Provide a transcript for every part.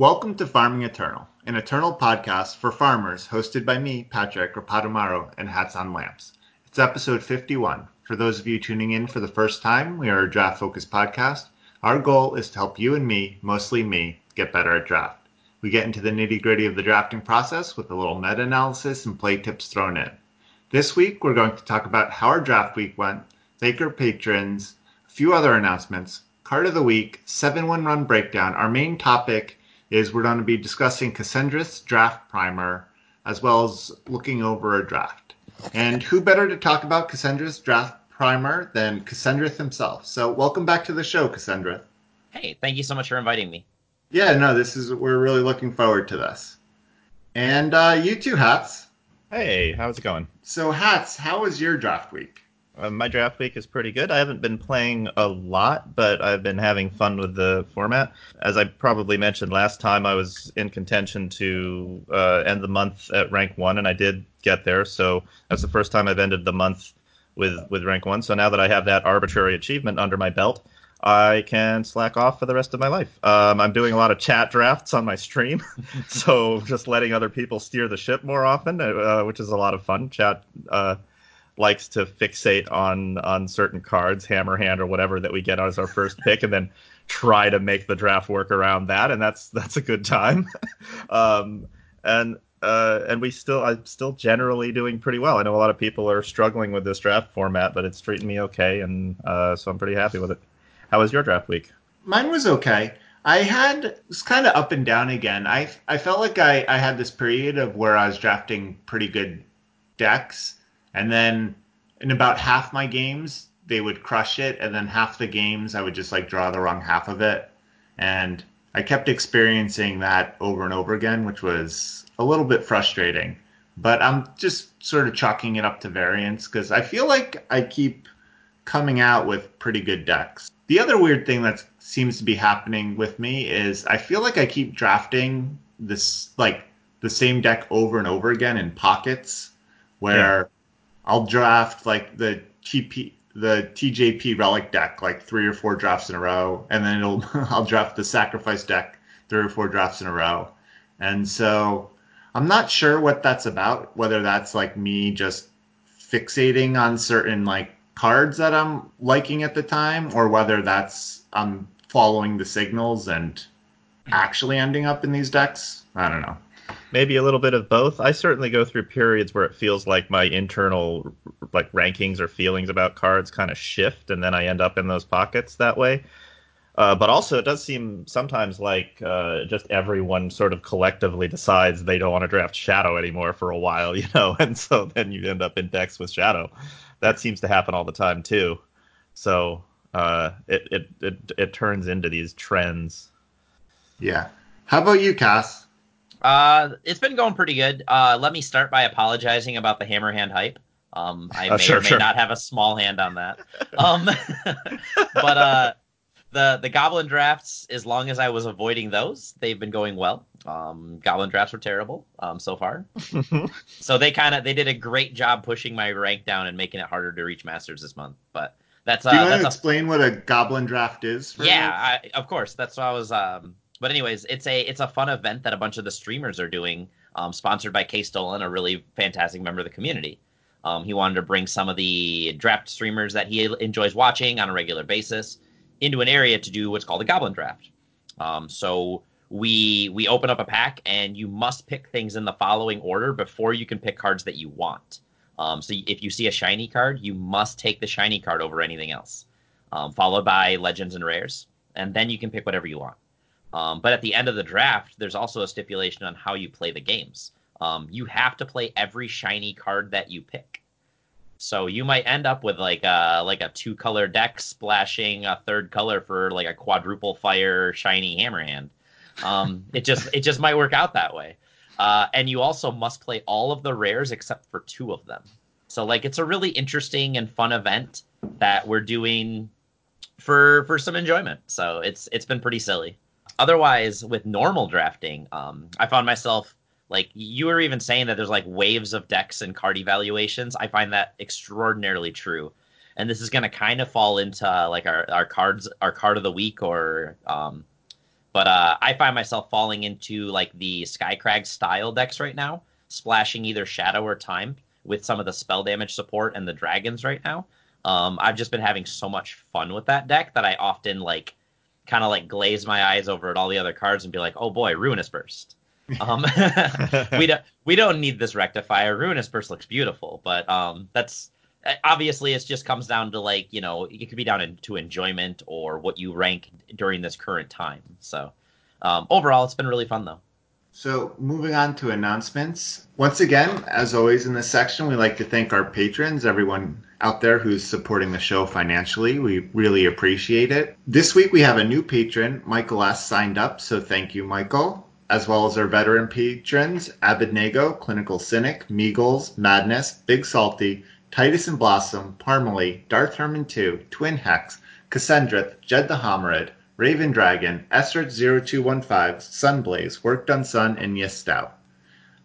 Welcome to Farming Eternal, an eternal podcast for farmers hosted by me, Patrick Rapatamaro, and Hats on Lamps. It's episode 51. For those of you tuning in for the first time, we are a draft focused podcast. Our goal is to help you and me, mostly me, get better at draft. We get into the nitty gritty of the drafting process with a little meta analysis and play tips thrown in. This week, we're going to talk about how our draft week went, thank our patrons, a few other announcements, card of the week, 7 1 run breakdown. Our main topic is we're going to be discussing Cassendrath's draft primer as well as looking over a draft. And who better to talk about Cassendrath's draft primer than Cassendrath himself? So welcome back to the show, Cassendrath. Hey, thank you so much for inviting me. Yeah, no, this is we're really looking forward to this. And uh, you too, Hats. Hey, how's it going? So, Hats, how was your draft week? Uh, my draft week is pretty good. I haven't been playing a lot, but I've been having fun with the format. As I probably mentioned last time, I was in contention to uh, end the month at rank one, and I did get there. So that's the first time I've ended the month with with rank one. So now that I have that arbitrary achievement under my belt, I can slack off for the rest of my life. Um, I'm doing a lot of chat drafts on my stream, so just letting other people steer the ship more often, uh, which is a lot of fun. Chat. Uh, likes to fixate on on certain cards, hammer hand or whatever that we get as our first pick, and then try to make the draft work around that, and that's that's a good time. um, and uh, and we still I'm still generally doing pretty well. I know a lot of people are struggling with this draft format, but it's treating me okay, and uh, so I'm pretty happy with it. How was your draft week? Mine was okay. I had it was kind of up and down again. I I felt like I I had this period of where I was drafting pretty good decks and then in about half my games, they would crush it. And then half the games, I would just like draw the wrong half of it. And I kept experiencing that over and over again, which was a little bit frustrating. But I'm just sort of chalking it up to variance because I feel like I keep coming out with pretty good decks. The other weird thing that seems to be happening with me is I feel like I keep drafting this like the same deck over and over again in pockets where I'll draft like the TP the TJP relic deck like three or four drafts in a row, and then it'll I'll draft the sacrifice deck three or four drafts in a row, and so I'm not sure what that's about. Whether that's like me just fixating on certain like cards that I'm liking at the time, or whether that's I'm following the signals and mm-hmm. actually ending up in these decks. I don't know maybe a little bit of both. I certainly go through periods where it feels like my internal like rankings or feelings about cards kind of shift, and then I end up in those pockets that way. Uh, but also, it does seem sometimes like uh, just everyone sort of collectively decides they don't want to draft Shadow anymore for a while, you know, and so then you end up in decks with Shadow. That seems to happen all the time too. So uh, it, it it it turns into these trends. Yeah. How about you, Cass? Uh, it's been going pretty good. Uh, let me start by apologizing about the hammer hand hype. Um, I uh, may sure, or may sure. not have a small hand on that. Um, but uh, the the goblin drafts, as long as I was avoiding those, they've been going well. Um, goblin drafts were terrible um, so far, so they kind of they did a great job pushing my rank down and making it harder to reach masters this month. But that's uh, Do you want that's to a- explain what a goblin draft is? For yeah, I, of course. That's what I was. Um, but anyways, it's a it's a fun event that a bunch of the streamers are doing, um, sponsored by K Stolen, a really fantastic member of the community. Um, he wanted to bring some of the draft streamers that he enjoys watching on a regular basis into an area to do what's called a goblin draft. Um, so we we open up a pack and you must pick things in the following order before you can pick cards that you want. Um, so if you see a shiny card, you must take the shiny card over anything else, um, followed by legends and rares, and then you can pick whatever you want. Um, but at the end of the draft, there's also a stipulation on how you play the games. Um, you have to play every shiny card that you pick. So you might end up with like a like a two color deck splashing a third color for like a quadruple fire shiny hammer hand. Um, it just it just might work out that way. Uh, and you also must play all of the rares except for two of them. So like it's a really interesting and fun event that we're doing for for some enjoyment. So it's it's been pretty silly. Otherwise, with normal drafting, um, I found myself like you were even saying that there's like waves of decks and card evaluations. I find that extraordinarily true. And this is going to kind of fall into uh, like our, our cards, our card of the week or um, But uh, I find myself falling into like the Skycrag style decks right now, splashing either Shadow or Time with some of the spell damage support and the dragons right now. Um, I've just been having so much fun with that deck that I often like kind of like glaze my eyes over at all the other cards and be like, oh boy, Ruinous Burst. Um, we don't we don't need this rectifier. Ruinous Burst looks beautiful, but um, that's obviously it just comes down to like you know it could be down to enjoyment or what you rank during this current time. So um, overall, it's been really fun though. So, moving on to announcements. Once again, as always in this section, we like to thank our patrons, everyone out there who's supporting the show financially. We really appreciate it. This week we have a new patron, Michael S. signed up, so thank you, Michael. As well as our veteran patrons, Abednego, Clinical Cynic, Meagles, Madness, Big Salty, Titus and Blossom, Parmalee, Darth Herman 2, Twin Hex, Cassendrath, Jed the Homerid, Raven Dragon, Estrid0215, Sunblaze, Worked on Sun, and Yistow.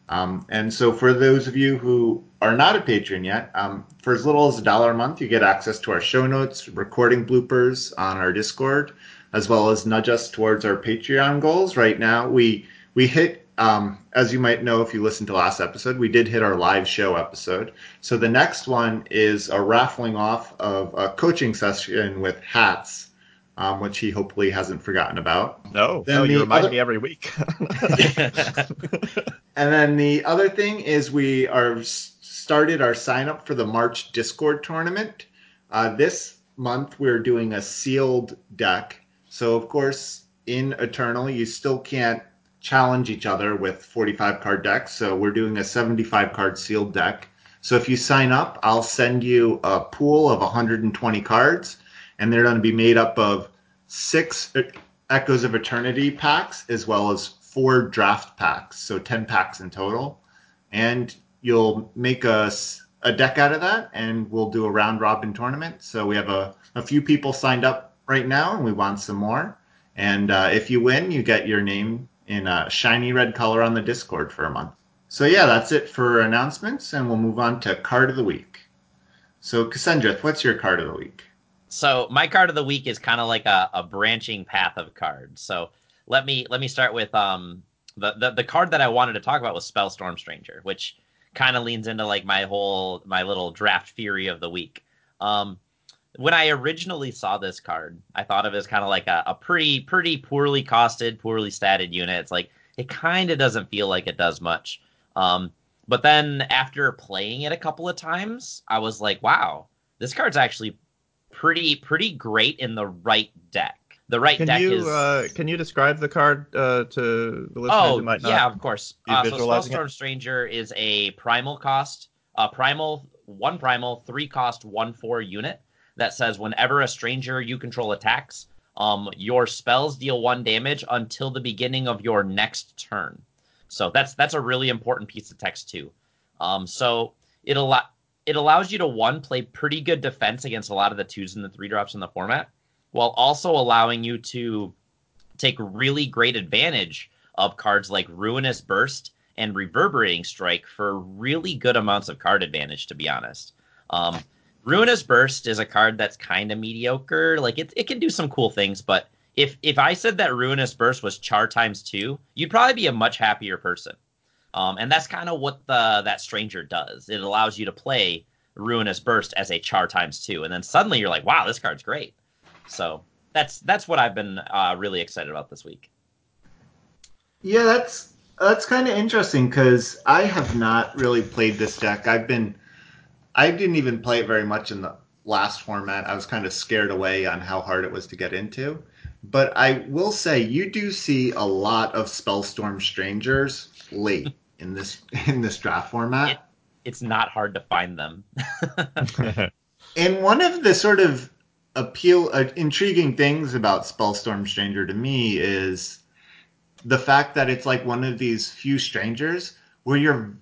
Um, and so, for those of you who are not a patron yet, um, for as little as a dollar a month, you get access to our show notes, recording bloopers on our Discord, as well as nudge us towards our Patreon goals. Right now, we we hit, um, as you might know if you listened to last episode, we did hit our live show episode. So the next one is a raffling off of a coaching session with hats um, which he hopefully hasn't forgotten about. No, then no, you remind other... me every week. and then the other thing is we are started our sign up for the March Discord tournament. Uh, this month we're doing a sealed deck. So of course in Eternal you still can't challenge each other with 45 card decks. So we're doing a 75 card sealed deck. So if you sign up, I'll send you a pool of 120 cards and they're going to be made up of six Echoes of Eternity packs as well as four draft packs, so 10 packs in total. And you'll make a, a deck out of that, and we'll do a round robin tournament. So we have a, a few people signed up right now, and we want some more. And uh, if you win, you get your name in a shiny red color on the Discord for a month. So yeah, that's it for announcements, and we'll move on to card of the week. So Cassendrath, what's your card of the week? So my card of the week is kind of like a, a branching path of cards. So let me let me start with um the, the the card that I wanted to talk about was Spellstorm Stranger, which kind of leans into like my whole my little draft theory of the week. Um, when I originally saw this card, I thought of it as kind of like a, a pretty pretty poorly costed, poorly statted unit. It's like it kind of doesn't feel like it does much. Um, but then after playing it a couple of times, I was like, wow, this card's actually pretty pretty great in the right deck. The right can deck you, is. Uh, can you describe the card uh, to the listeners oh, who might not? yeah, of course. Uh, so Spellstorm Stranger is a primal cost, a primal one primal three cost one four unit that says whenever a stranger you control attacks, um, your spells deal one damage until the beginning of your next turn. So that's that's a really important piece of text too. Um, so it allow it allows you to one play pretty good defense against a lot of the twos and the three drops in the format, while also allowing you to take really great advantage of cards like Ruinous Burst and Reverberating Strike for really good amounts of card advantage. To be honest, um, Ruinous Burst is a card that's kind of mediocre. Like it, it can do some cool things, but if if I said that Ruinous Burst was char times two, you'd probably be a much happier person. Um, and that's kind of what the that stranger does. It allows you to play Ruinous Burst as a char times two, and then suddenly you're like, wow, this card's great. So that's that's what I've been uh, really excited about this week. Yeah, that's that's kind of interesting because I have not really played this deck. I've been I didn't even play it very much in the last format. I was kind of scared away on how hard it was to get into. But I will say you do see a lot of Spellstorm Strangers late in this in this draft format. It, it's not hard to find them. and one of the sort of appeal uh, intriguing things about Spellstorm Stranger to me is the fact that it's like one of these few strangers where you're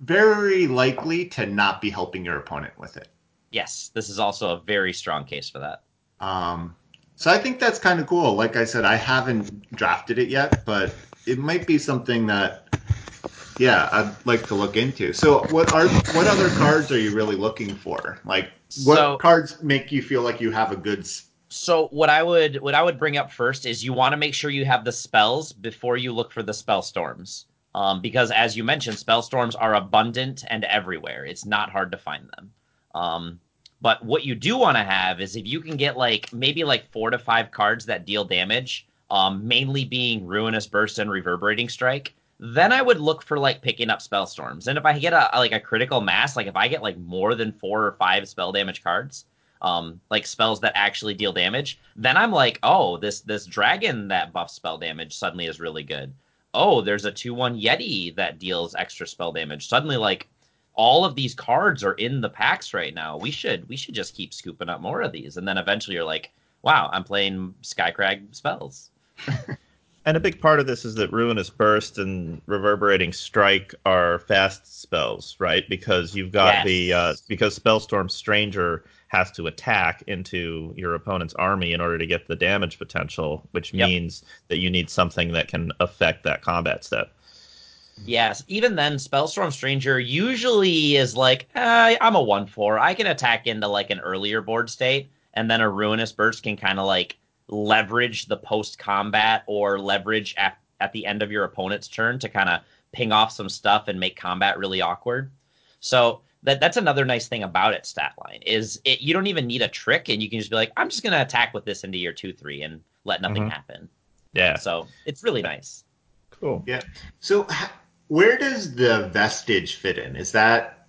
very likely to not be helping your opponent with it. Yes, this is also a very strong case for that. Um, so I think that's kind of cool. Like I said, I haven't drafted it yet, but it might be something that yeah, I'd like to look into. So, what are what other cards are you really looking for? Like, what so, cards make you feel like you have a good So what I would what I would bring up first is you want to make sure you have the spells before you look for the spell storms. Um, because as you mentioned, spell storms are abundant and everywhere. It's not hard to find them. Um, but what you do want to have is if you can get like maybe like four to five cards that deal damage, um, mainly being Ruinous Burst and Reverberating Strike, then I would look for like picking up spell storms. And if I get a like a critical mass, like if I get like more than four or five spell damage cards, um, like spells that actually deal damage, then I'm like, oh, this this dragon that buffs spell damage suddenly is really good. Oh, there's a two one Yeti that deals extra spell damage. Suddenly, like all of these cards are in the packs right now. We should we should just keep scooping up more of these, and then eventually you're like, wow, I'm playing Skycrag spells. And a big part of this is that Ruinous Burst and Reverberating Strike are fast spells, right? Because you've got Yes. the uh, because Spellstorm Stranger has to attack into your opponent's army in order to get the damage potential, which Yep. means that you need something that can affect that combat step. Yes, even then, Spellstorm Stranger usually is like, eh, I'm a 1 4. I can attack into like an earlier board state, and then a Ruinous Burst can kind of like leverage the post combat or leverage at, at the end of your opponent's turn to kind of ping off some stuff and make combat really awkward. So that that's another nice thing about it stat line is it you don't even need a trick and you can just be like I'm just going to attack with this into your 2 3 and let nothing Mhm. happen. Yeah, So it's really nice. cool. Yeah. So, where does the vestige fit in? Is that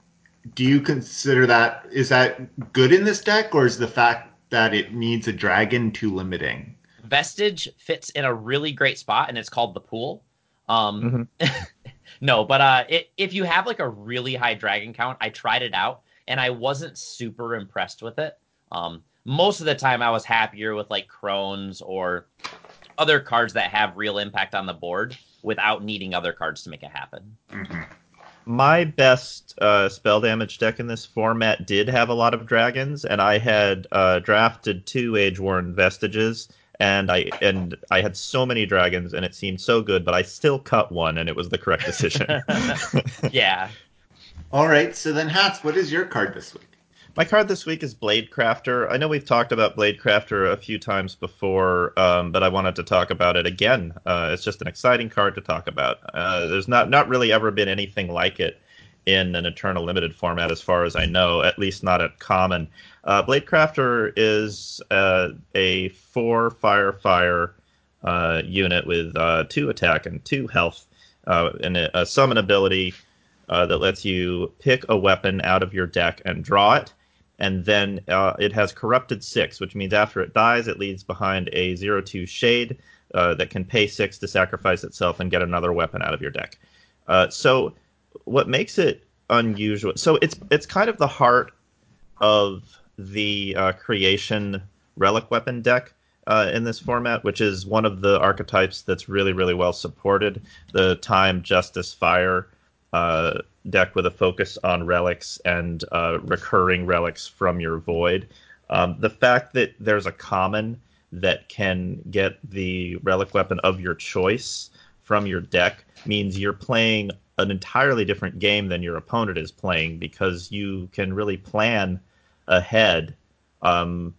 do you consider that is that good in this deck, or is the fact that it needs a dragon too limiting? Vestige fits in a really great spot, and it's called the pool. Um, no, but uh, it, if you have like a really high dragon count, I tried it out, and I wasn't super impressed with it. Um, most of the time, I was happier with like crones or other cards that have real impact on the board without needing other cards to make it happen. My best uh, spell damage deck in this format did have a lot of dragons, and I had uh, drafted two Age Worn Vestiges, and I and I had so many dragons, and it seemed so good, but I still cut one, and it was the correct decision. yeah. All right. So then, Hats, what is your card this week? My card this week is Blade Crafter. I know we've talked about Blade Crafter a few times before, um, but I wanted to talk about it again. Uh, it's just an exciting card to talk about. Uh, there's not not really ever been anything like it in an Eternal Limited format, as far as I know, at least not at common. Uh, Blade Crafter is uh, a four fire fire uh, unit with uh, two attack and two health, and a, a summon ability uh, that lets you pick a weapon out of your deck and draw it. And then uh, it has corrupted six, which means after it dies, it leaves behind a zero two shade uh, that can pay six to sacrifice itself and get another weapon out of your deck. Uh, so, what makes it unusual? So it's it's kind of the heart of the uh, creation relic weapon deck uh, in this format, which is one of the archetypes that's really really well supported. The time, justice, fire uh, deck with a focus on relics and uh, recurring relics from your void. Um, the fact that there's a common that can get the relic weapon of your choice from your deck means you're playing an entirely different game than your opponent is playing because you can really plan ahead um,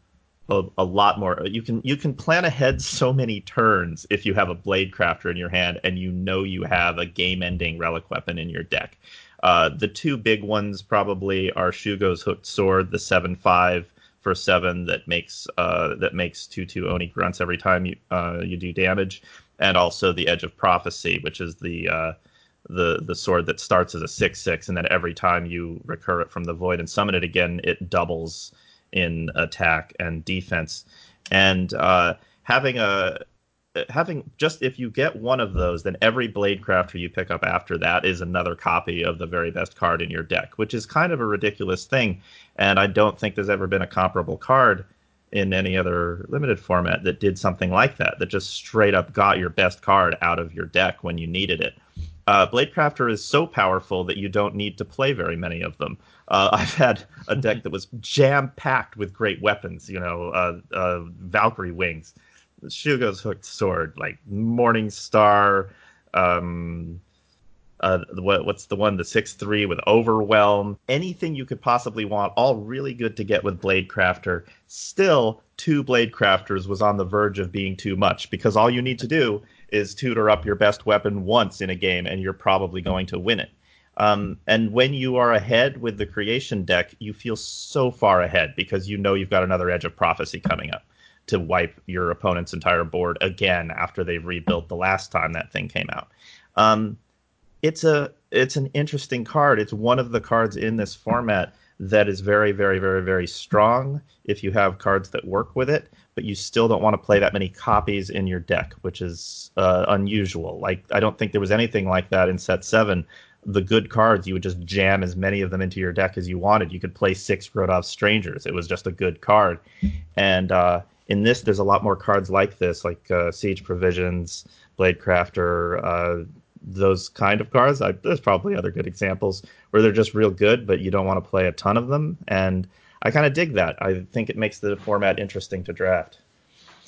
a, a lot more. You can you can plan ahead so many turns if you have a blade crafter in your hand and you know you have a game-ending relic weapon in your deck. Uh, the two big ones probably are Shugo's hooked sword, the seven five for seven that makes uh, that makes two two oni grunts every time you uh, you do damage, and also the edge of prophecy, which is the uh, the the sword that starts as a six six, and then every time you recur it from the void and summon it again, it doubles in attack and defense. And uh, having a having just if you get one of those, then every blade crafter you pick up after that is another copy of the very best card in your deck, which is kind of a ridiculous thing. And I don't think there's ever been a comparable card in any other limited format that did something like that, that just straight up got your best card out of your deck when you needed it. Uh, Blade Crafter is so powerful that you don't need to play very many of them. Uh, I've had a deck that was jam packed with great weapons, you know, uh, uh, Valkyrie wings, Shugo's hooked sword, like Morning Star, um, uh, what, what's the one, the six three with Overwhelm, anything you could possibly want, all really good to get with Blade Crafter. Still, two blade crafters was on the verge of being too much because all you need to do is tutor up your best weapon once in a game and you're probably going to win it. Um, and when you are ahead with the creation deck, you feel so far ahead because you know you've got another Edge of Prophecy coming up to wipe your opponent's entire board again after they've rebuilt the last time that thing came out. Um, it's a it's an interesting card. It's one of the cards in this format that is very, very, very, very strong if you have cards that work with it, but you still don't want to play that many copies in your deck, which is uh, unusual. Like I don't think there was anything like that in set seven. The good cards, you would just jam as many of them into your deck as you wanted. You could play six Grodov Strangers. It was just a good card. And uh, in this, there's a lot more cards like this, like uh, Siege Provisions, Blade Crafter, uh, those kind of cards. I, there's probably other good examples where they're just real good, but you don't want to play a ton of them. And I kind of dig that. I think it makes the format interesting to draft.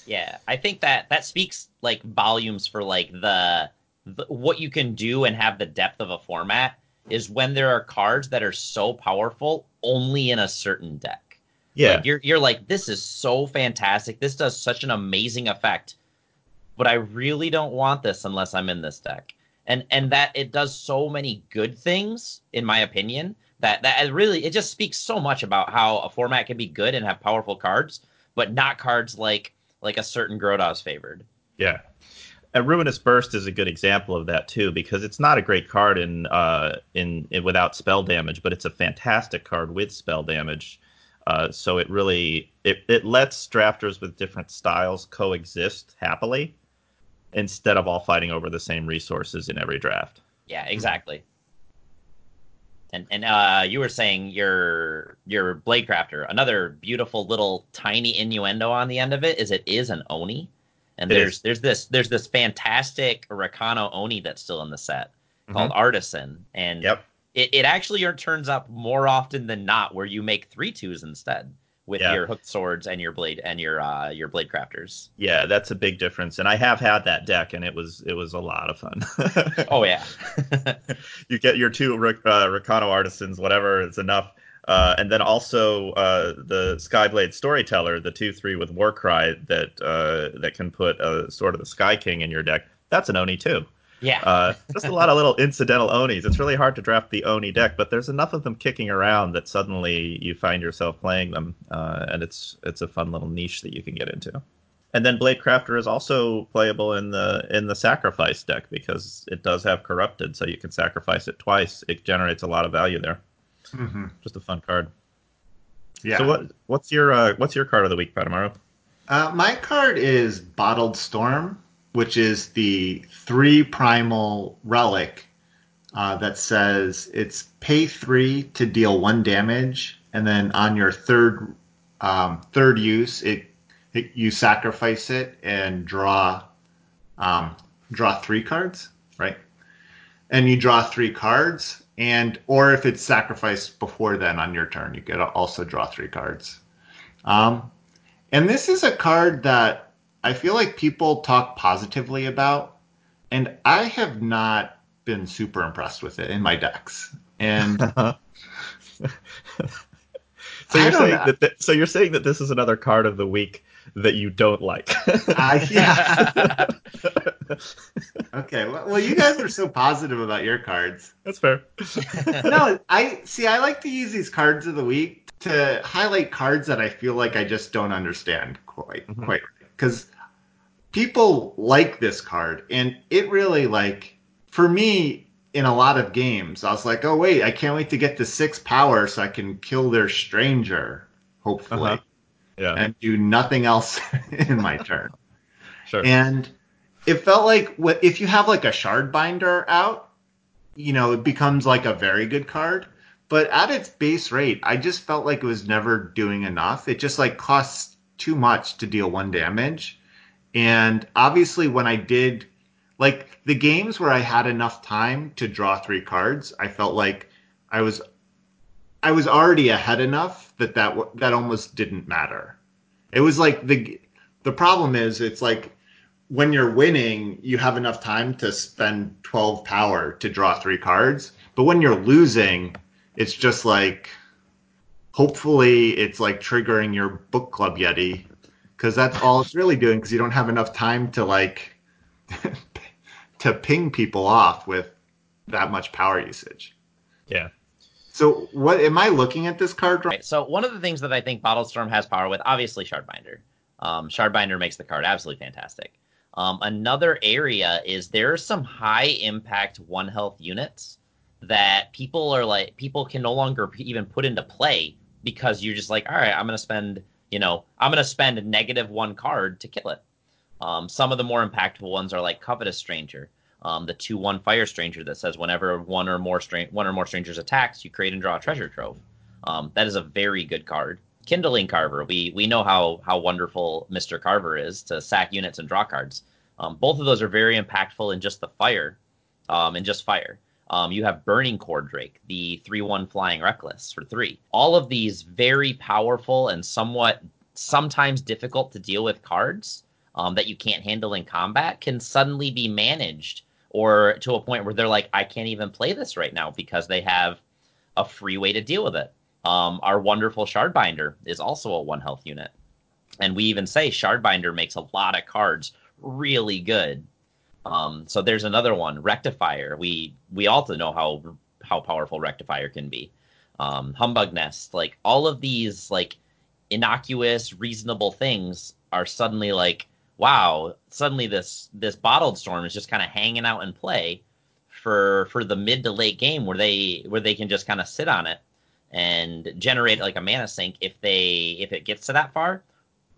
Yeah, I think that that speaks like volumes for like the, the what you can do and have the depth of a format is when there are cards that are so powerful only in a certain deck. Yeah, like you're you're like this is so fantastic. This does such an amazing effect, but I really don't want this unless I'm in this deck. And and that it does so many good things in my opinion that that really it just speaks so much about how a format can be good and have powerful cards but not cards like like a certain Grodov's favored. Yeah. And Ruinous Burst is a good example of that too, because it's not a great card in, uh, in, in without spell damage, but it's a fantastic card with spell damage. Uh, so it really it, it lets drafters with different styles coexist happily instead of all fighting over the same resources in every draft. Yeah, exactly. And and uh, you were saying your your blade crafter, another beautiful little tiny innuendo on the end of it is it is an oni, and it there's is. there's this there's this fantastic Rakano oni that's still in the set mm-hmm. called Artisan, and yep. It, it actually turns up more often than not where you make three twos instead with yeah. your hooked swords and your blade and your uh, your blade crafters. Yeah, that's a big difference. And I have had that deck, and it was it was a lot of fun. oh yeah, you get your two uh, Rakano artisans, whatever is enough. Uh, and then also uh, the Skyblade Storyteller, the two three with Warcry that uh, that can put a sort of the Sky King in your deck. That's an Oni too. Yeah. Uh, just a lot of little incidental Onis. It's really hard to draft the Oni deck, but there's enough of them kicking around that suddenly you find yourself playing them, uh, and it's it's a fun little niche that you can get into. And then Blade Crafter is also playable in the in the sacrifice deck because it does have corrupted, so you can sacrifice it twice. It generates a lot of value there. Mm-hmm. Just a fun card. Yeah. So what what's your uh, what's your card of the week, Patamaru? Uh, my card is Bottled Storm which is the three primal relic uh, that says it's pay three to deal one damage, and then on your third um, third use, it, it, you sacrifice it and draw um, draw three cards, right? And you draw three cards, and or if it's sacrificed before then on your turn, you get also draw three cards. Um, and this is a card that I feel like people talk positively about, and I have not been super impressed with it in my decks. And so you're saying know. that th- so you're saying that this is another card of the week that you don't like. uh, yeah. okay. Well, well, you guys are so positive about your cards. That's fair. no, I see. I like to use these cards of the week to highlight cards that I feel like I just don't understand quite mm-hmm. quite because people like this card, and it really like for me in a lot of games, I was like, oh wait, I can't wait to get the six power so I can kill their stranger, hopefully, uh-huh. yeah, and do nothing else in my turn. Sure. And it felt like what if you have like a shard binder out, you know, it becomes like a very good card. But at its base rate, I just felt like it was never doing enough. It just like costs too much to deal one damage. And obviously, when I did, like the games where I had enough time to draw three cards, I felt like I was, I was already ahead enough that that that almost didn't matter. It was like the the problem is it's like when you're winning, you have enough time to spend 12 power to draw three cards. But when you're losing, it's just like hopefully it's like triggering your book club yeti because that's all it's really doing. Because you don't have enough time to like to ping people off with that much power usage. Yeah. So what am I looking at this card? Right. So one of the things that I think Bottled Storm has power with, obviously Shardbinder. Um, Shardbinder makes the card absolutely fantastic. Um, another area is there are some high impact one health units that people are like people can no longer even put into play because you're just like, all right, I'm gonna spend, you know, I'm gonna spend a negative one card to kill it. Um, some of the more impactful ones are like Covetous Stranger, um, the two one Fire Stranger that says whenever one or more stra- one or more strangers attacks, you create and draw a treasure trove. Um, that is a very good card. Kindling Carver, we we know how how wonderful Mr. Carver is to sack units and draw cards. Um, both of those are very impactful in just the fire, um, in just fire. Um, you have Burning Core Drake, the 3 1 Flying Reckless for three. All of these very powerful and somewhat sometimes difficult to deal with cards um, that you can't handle in combat can suddenly be managed or to a point where they're like, I can't even play this right now because they have a free way to deal with it. Um, our wonderful Shardbinder is also a one health unit. And we even say Shardbinder makes a lot of cards really good um, so there's another one, Rectifier. We we also know how how powerful Rectifier can be. Um, Humbug Nest, like all of these like innocuous, reasonable things are suddenly like, wow, suddenly this this bottled storm is just kind of hanging out in play for for the mid to late game where they where they can just kind of sit on it and generate like a mana sink if they if it gets to that far.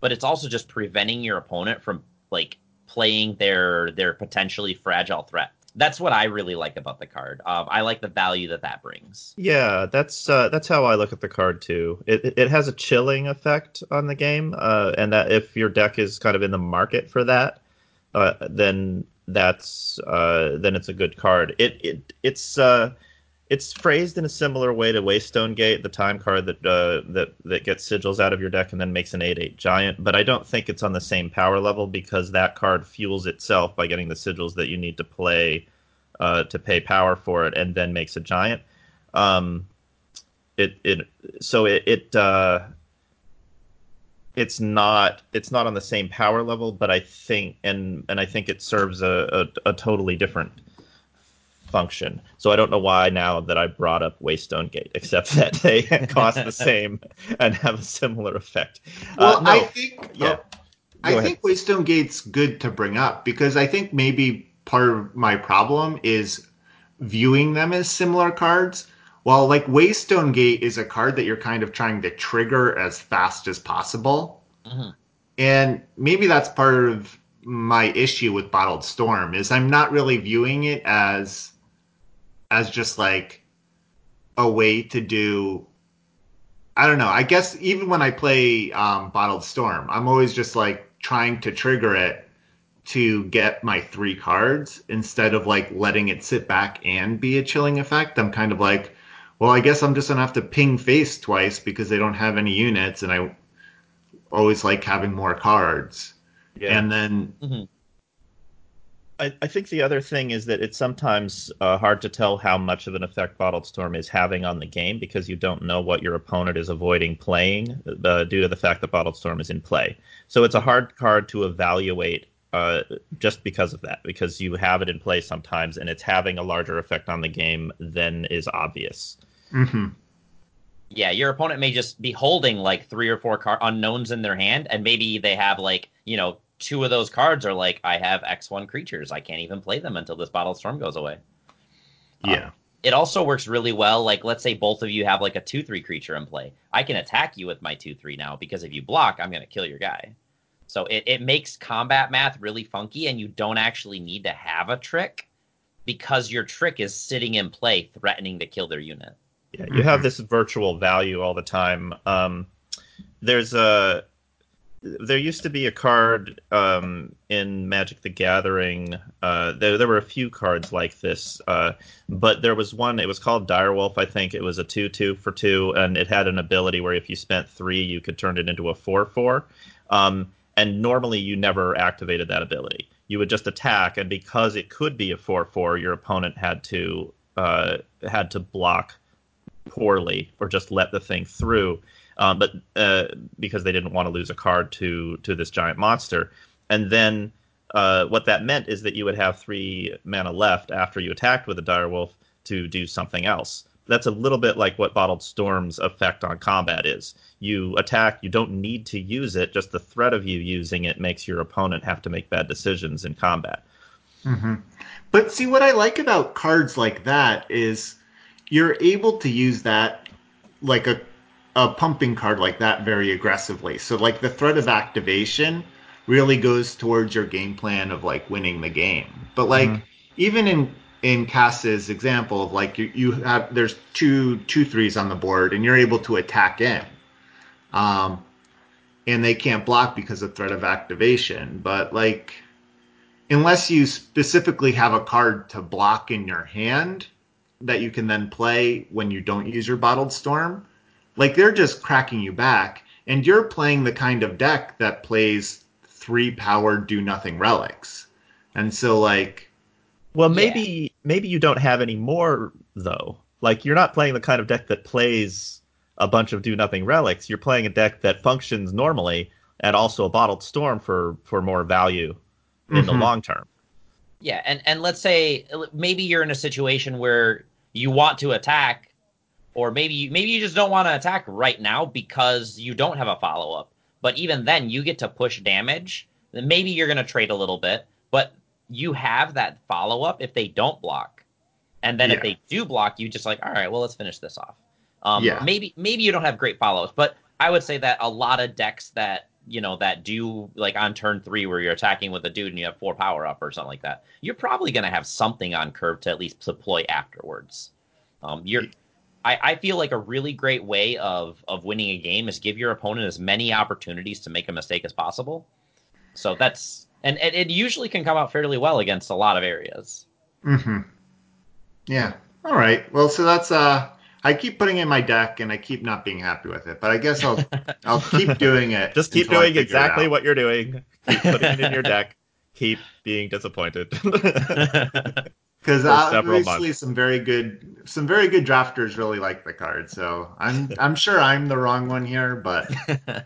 But it's also just preventing your opponent from like playing their their potentially fragile threat. That's what I really like about the card. Um, I like the value that that brings. Yeah, that's uh, that's how I look at the card too. It it has a chilling effect on the game, uh, and that if your deck is kind of in the market for that, uh, then that's uh, then it's a good card. It it it's uh, it's phrased in a similar way to Waystone Gate, the time card that uh, that that gets sigils out of your deck and then makes an eight eight giant. But I don't think it's on the same power level because that card fuels itself by getting the sigils that you need to play uh, to pay power for it, and then makes a giant. Um, it it so it it uh, it's not it's not on the same power level, but I think and and I think it serves a, a, a totally different function. So I don't know why now that I brought up Waystone Gate, except that they cost the same and have a similar effect. Uh, well, uh, no. I think yeah. Oh, I ahead. think Waystone Gate's good to bring up because I think maybe part of my problem is viewing them as similar cards. While like Waystone Gate is a card that you're kind of trying to trigger as fast as possible. Mm-hmm. And maybe that's part of my issue with Bottled Storm is I'm not really viewing it as as just like a way to do I don't know. I guess even when I play um, Bottled Storm, I'm always just like trying to trigger it to get my three cards instead of like letting it sit back and be a chilling effect. I'm kind of like, well, I guess I'm just gonna have to ping face twice because they don't have any units, and I always like having more cards. Yeah. And then mm-hmm. I, I, think the other thing is that it's sometimes uh, hard to tell how much of an effect Bottled Storm is having on the game because you don't know what your opponent is avoiding playing uh, due to the fact that Bottled Storm is in play. So it's a hard card to evaluate uh, just because of that, because you have it in play sometimes and it's having a larger effect on the game than is obvious. Mm-hmm. Yeah, your opponent may just be holding like three or four car- unknowns in their hand, and maybe they have like you know two of those cards are like, I have X1 creatures. I can't even play them until this Bottled Storm goes away. Yeah. Um, it also works really well. Like, let's say both of you have like a 2 3 creature in play. I can attack you with my 2 3 now because if you block, I'm going to kill your guy. So it, it makes combat math really funky, and you don't actually need to have a trick because your trick is sitting in play, threatening to kill their unit. Yeah, you have this virtual value all the time. Um, there's a there used to be a card um, in Magic the Gathering. Uh, there, there were a few cards like this, uh, but there was one. It was called Direwolf, I think. It was a two-two for two, and it had an ability where if you spent three, you could turn it into a four-four. Um, and normally, you never activated that ability. You would just attack, and because it could be a four-four, your opponent had to uh, had to block poorly or just let the thing through. Uh, but uh, because they didn't want to lose a card to to this giant monster. And then uh, what that meant is that you would have three mana left after you attacked with a direwolf to do something else. That's a little bit like what Bottled Storm's effect on combat is. You attack, you don't need to use it, just the threat of you using it makes your opponent have to make bad decisions in combat. Mm-hmm. But see, what I like about cards like that is you're able to use that like a a pumping card like that very aggressively. So like the threat of activation really goes towards your game plan of like winning the game. But like mm-hmm. even in in Cass's example of like you, you have there's two two threes on the board and you're able to attack in. Um and they can't block because of threat of activation. But like unless you specifically have a card to block in your hand that you can then play when you don't use your bottled storm, like they're just cracking you back. And you're playing the kind of deck that plays three powered do nothing relics. And so like Well maybe yeah. maybe you don't have any more though. Like you're not playing the kind of deck that plays a bunch of do nothing relics. You're playing a deck that functions normally and also a bottled storm for for more value in mm-hmm. the long term. Yeah, and and let's say maybe you're in a situation where you want to attack or maybe maybe you just don't want to attack right now because you don't have a follow up. But even then, you get to push damage. Maybe you're going to trade a little bit, but you have that follow up if they don't block. And then yeah. if they do block, you just like, all right, well, let's finish this off. Um, yeah. Maybe maybe you don't have great follow ups, but I would say that a lot of decks that you know that do like on turn three where you're attacking with a dude and you have four power up or something like that, you're probably going to have something on curve to at least deploy afterwards. Um, you're I, I feel like a really great way of of winning a game is give your opponent as many opportunities to make a mistake as possible. So that's and, and it usually can come out fairly well against a lot of areas. Mm-hmm. Yeah. All right. Well, so that's uh I keep putting in my deck and I keep not being happy with it, but I guess I'll I'll keep doing it. Just keep doing exactly what you're doing. Keep putting it in your deck. Keep being disappointed. because obviously some very good some very good drafters really like the card so i'm i'm sure i'm the wrong one here but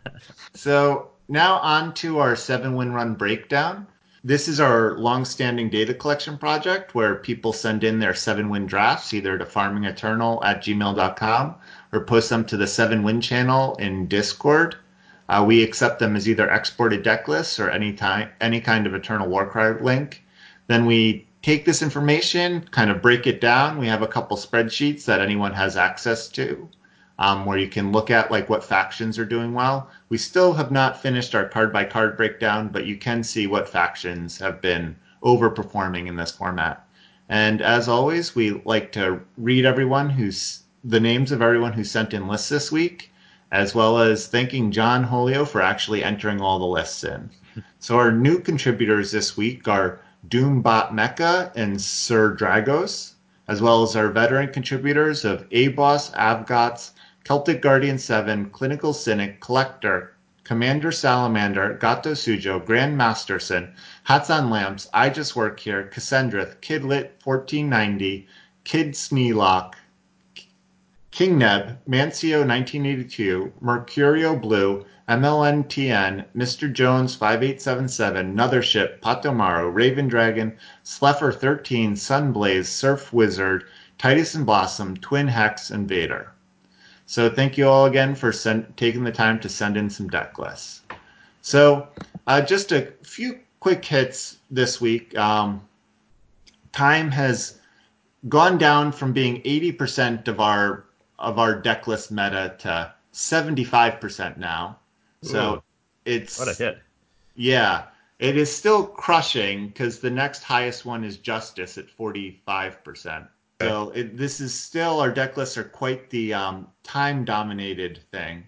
so now on to our seven win run breakdown. This is our long-standing data collection project where people send in their seven win drafts either to farmingeternal at gmail.com or post them to the seven win channel in discord. Uh, we accept them as either exported deck lists or any time any kind of eternal warcry link. Then we take this information, kind of break it down. We have a couple spreadsheets that anyone has access to. Um, where you can look at like what factions are doing well. We still have not finished our card by card breakdown, but you can see what factions have been overperforming in this format. And as always, we like to read everyone who's the names of everyone who sent in lists this week, as well as thanking John Holio for actually entering all the lists in. So our new contributors this week are Doombot Mecha, and Sir Dragos, as well as our veteran contributors of ABOS, Avgots, Celtic Guardian 7, Clinical Cynic, Collector, Commander Salamander, Gato Sujo, Grand Masterson, Hats on Lamps, I Just Work Here, Cassendrath, Kidlit 1490, Kid Sneelock, King Neb, Mancio 1982, Mercurio Blue, MLNTN, Mr. Jones 5877, Nothership, Patomaro, Raven Dragon, Sleffer 13, Sunblaze, Surf Wizard, Titus and Blossom, Twin Hex, and Vader. So thank you all again for send, taking the time to send in some deck lists. So uh, just a few quick hits this week. Um, time has gone down from being 80% of our of our deck list meta to 75% now. So Ooh, it's what a hit. Yeah, it is still crushing because the next highest one is Justice at forty five percent. So it, this is still our deck lists are quite the um, time dominated thing,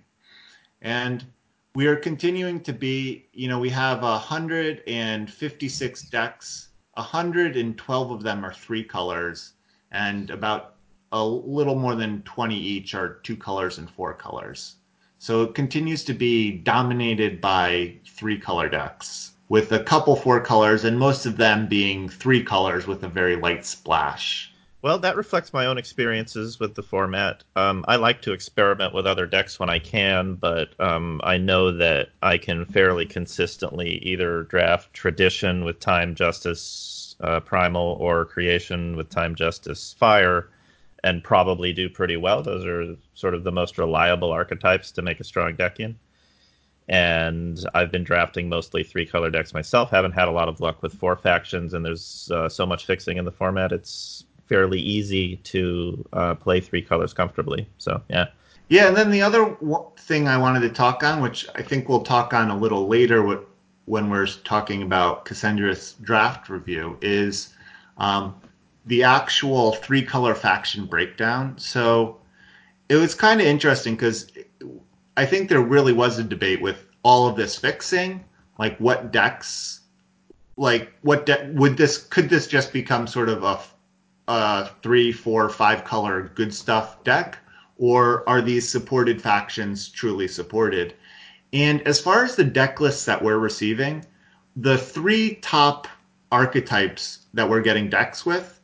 and we are continuing to be. You know, we have hundred and fifty six decks. hundred and twelve of them are three colors, and about a little more than 20 each are two colors and four colors. So it continues to be dominated by three color decks, with a couple four colors, and most of them being three colors with a very light splash. Well, that reflects my own experiences with the format. Um, I like to experiment with other decks when I can, but um, I know that I can fairly consistently either draft Tradition with Time Justice uh, Primal or Creation with Time Justice Fire and probably do pretty well. Those are sort of the most reliable archetypes to make a strong deck in. And I've been drafting mostly three color decks myself. Haven't had a lot of luck with four factions, and there's uh, so much fixing in the format. It's fairly easy to uh, play three colors comfortably. So yeah. Yeah, and then the other thing I wanted to talk on, which I think we'll talk on a little later when we're talking about Cassendrath's draft review, is um, the actual three color faction breakdown. So it was kind of interesting because I think there really was a debate with all of this fixing, like what decks, like what de- would this could this just become sort of a a three, four, five color good stuff deck, or are these supported factions truly supported? And as far as the deck lists that we're receiving, the three top archetypes that we're getting decks with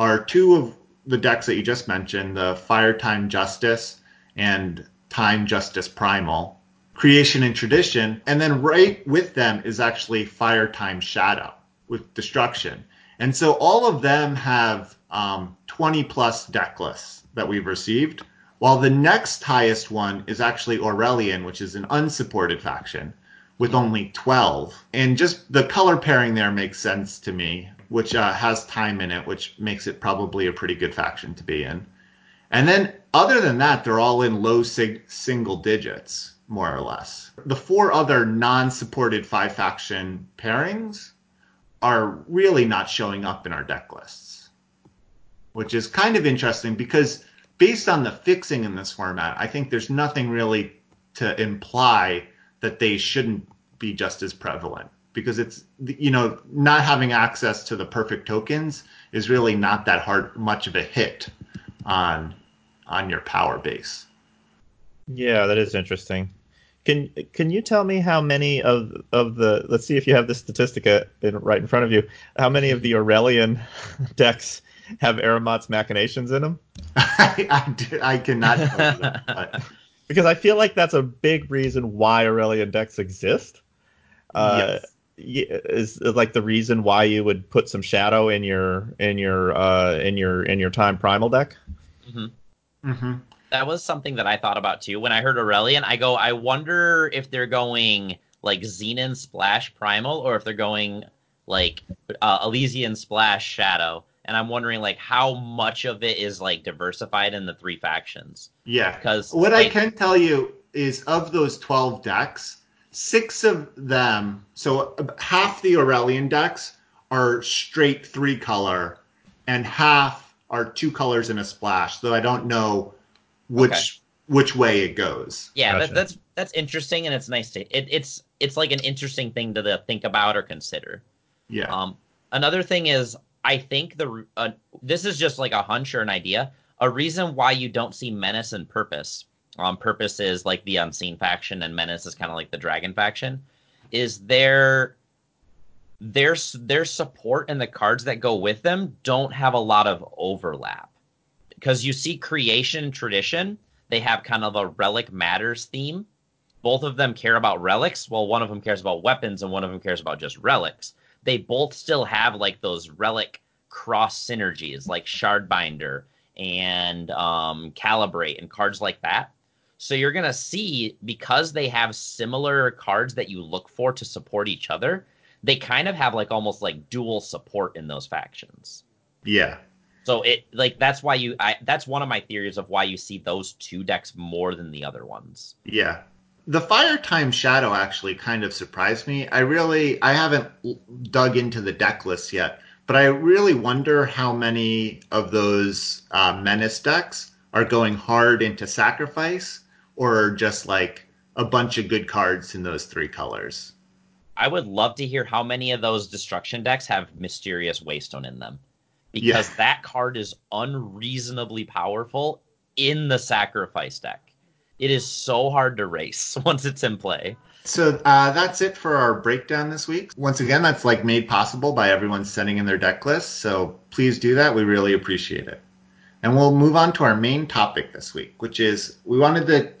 are two of the decks that you just mentioned the Fire Time Justice and Time Justice Primal, Creation and Tradition, and then right with them is actually Fire Time Shadow with Destruction. And so all of them have um, 20 plus deck lists that we've received, while the next highest one is actually Aurelian, which is an unsupported faction with only 12. And just the color pairing there makes sense to me, which uh, has time in it, which makes it probably a pretty good faction to be in. And then other than that, they're all in low sig- single digits, more or less. The four other non supported five faction pairings are really not showing up in our deck lists, which is kind of interesting because based on the fixing in this format, I think there's nothing really to imply that they shouldn't be just as prevalent because it's you know not having access to the perfect tokens is really not that hard much of a hit on on your power base. Yeah, that is interesting. Can can you tell me how many of of the let's see if you have the statistic in, right in front of you how many of the Aurelian decks have Aramot's machinations in them? I, I, do, I cannot that, because I feel like that's a big reason why Aurelian decks exist. Uh, yes. Is like the reason why you would put some shadow in your in your uh, in your in your time primal deck. Mm-hmm. Mm-hmm that was something that I thought about too. When I heard Aurelian, I go, I wonder if they're going like Xenan Splash Primal or if they're going like uh, Elysian Splash Shadow. And I'm wondering like how much of it is like diversified in the three factions. Yeah. Because what like, I can tell you is of those 12 decks, six of them, so half the Aurelian decks are straight three color, and half are two colors and a splash. Though I don't know which okay. which way it goes. Yeah, gotcha. that, that's that's interesting, and it's nice to it, it's it's like an interesting thing to, to think about or consider. Yeah. Um. Another thing is, I think the uh, this is just like a hunch or an idea. A reason why you don't see menace and purpose. Um, purpose is like the unseen faction, and menace is kind of like the dragon faction. Is their their their support and the cards that go with them don't have a lot of overlap. Because you see creation tradition they have kind of a relic matters theme. Both of them care about relics well one of them cares about weapons and one of them cares about just relics. They both still have like those relic cross synergies like shardbinder and um, calibrate and cards like that so you're going to see because they have similar cards that you look for to support each other they kind of have like almost like dual support in those factions yeah so it like that's why you I that's one of my theories of why you see those two decks more than the other ones. Yeah. The Fire Time Shadow actually kind of surprised me. I really I haven't dug into the deck list yet, but I really wonder how many of those uh, Menace decks are going hard into Sacrifice or just like a bunch of good cards in those three colors. I would love to hear how many of those destruction decks have Mysterious Waystone in them because yeah. that card is unreasonably powerful in the sacrifice deck. It is so hard to race once it's in play. So uh, that's it for our breakdown this week. Once again, that's like made possible by everyone sending in their deck lists. So please do that. We really appreciate it. and we'll move on to our main topic this week, which is we wanted to.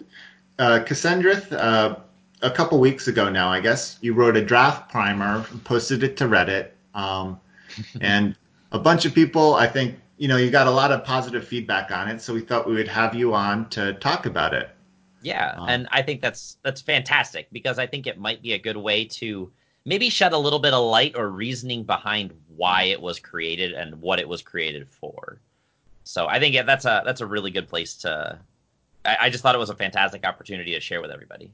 Uh, Cassendrath, uh, a couple weeks ago now, I guess, you wrote a draft primer, posted it to Reddit, um, and a bunch of people, I think, you know, you got a lot of positive feedback on it, so we thought we would have you on to talk about it. Yeah, um, and I think that's that's fantastic because I think it might be a good way to maybe shed a little bit of light or reasoning behind why it was created and what it was created for. So I think yeah, that's a that's a really good place to. I, I just thought it was a fantastic opportunity to share with everybody.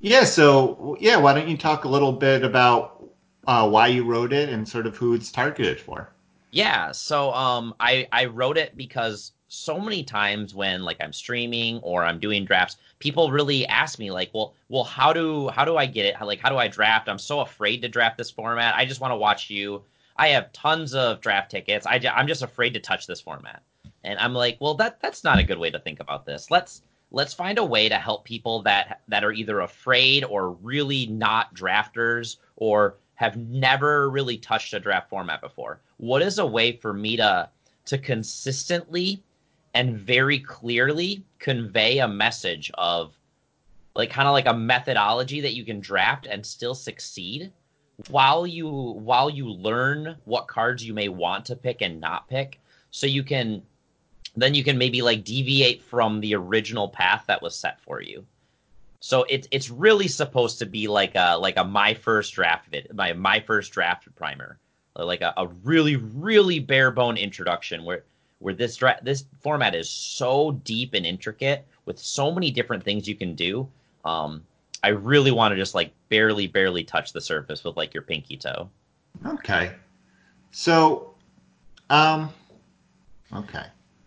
Yeah. So yeah, why don't you talk a little bit about uh, why you wrote it and sort of who it's targeted for? Yeah. So um, I I wrote it because so many times when like I'm streaming or I'm doing drafts, people really ask me like, well, well, how do how do I get it? How, like, how do I draft? I'm so afraid to draft this format. I just want to watch you. I have tons of draft tickets. I, I'm just afraid to touch this format. And I'm like, well, that that's not a good way to think about this. Let's let's find a way to help people that that are either afraid or really not drafters or have never really touched a draft format before. What is a way for me to to consistently and very clearly convey a message of like kind of like a methodology that you can draft and still succeed while you while you learn what cards you may want to pick and not pick so you can then you can maybe like deviate from the original path that was set for you. So it's it's really supposed to be like a like a my first draft vid, my my first draft primer, like a, a really really bare bone introduction where where this dra- this format is so deep and intricate with so many different things you can do. Um, I really want to just like barely barely touch the surface with like your pinky toe. Okay, so um, okay.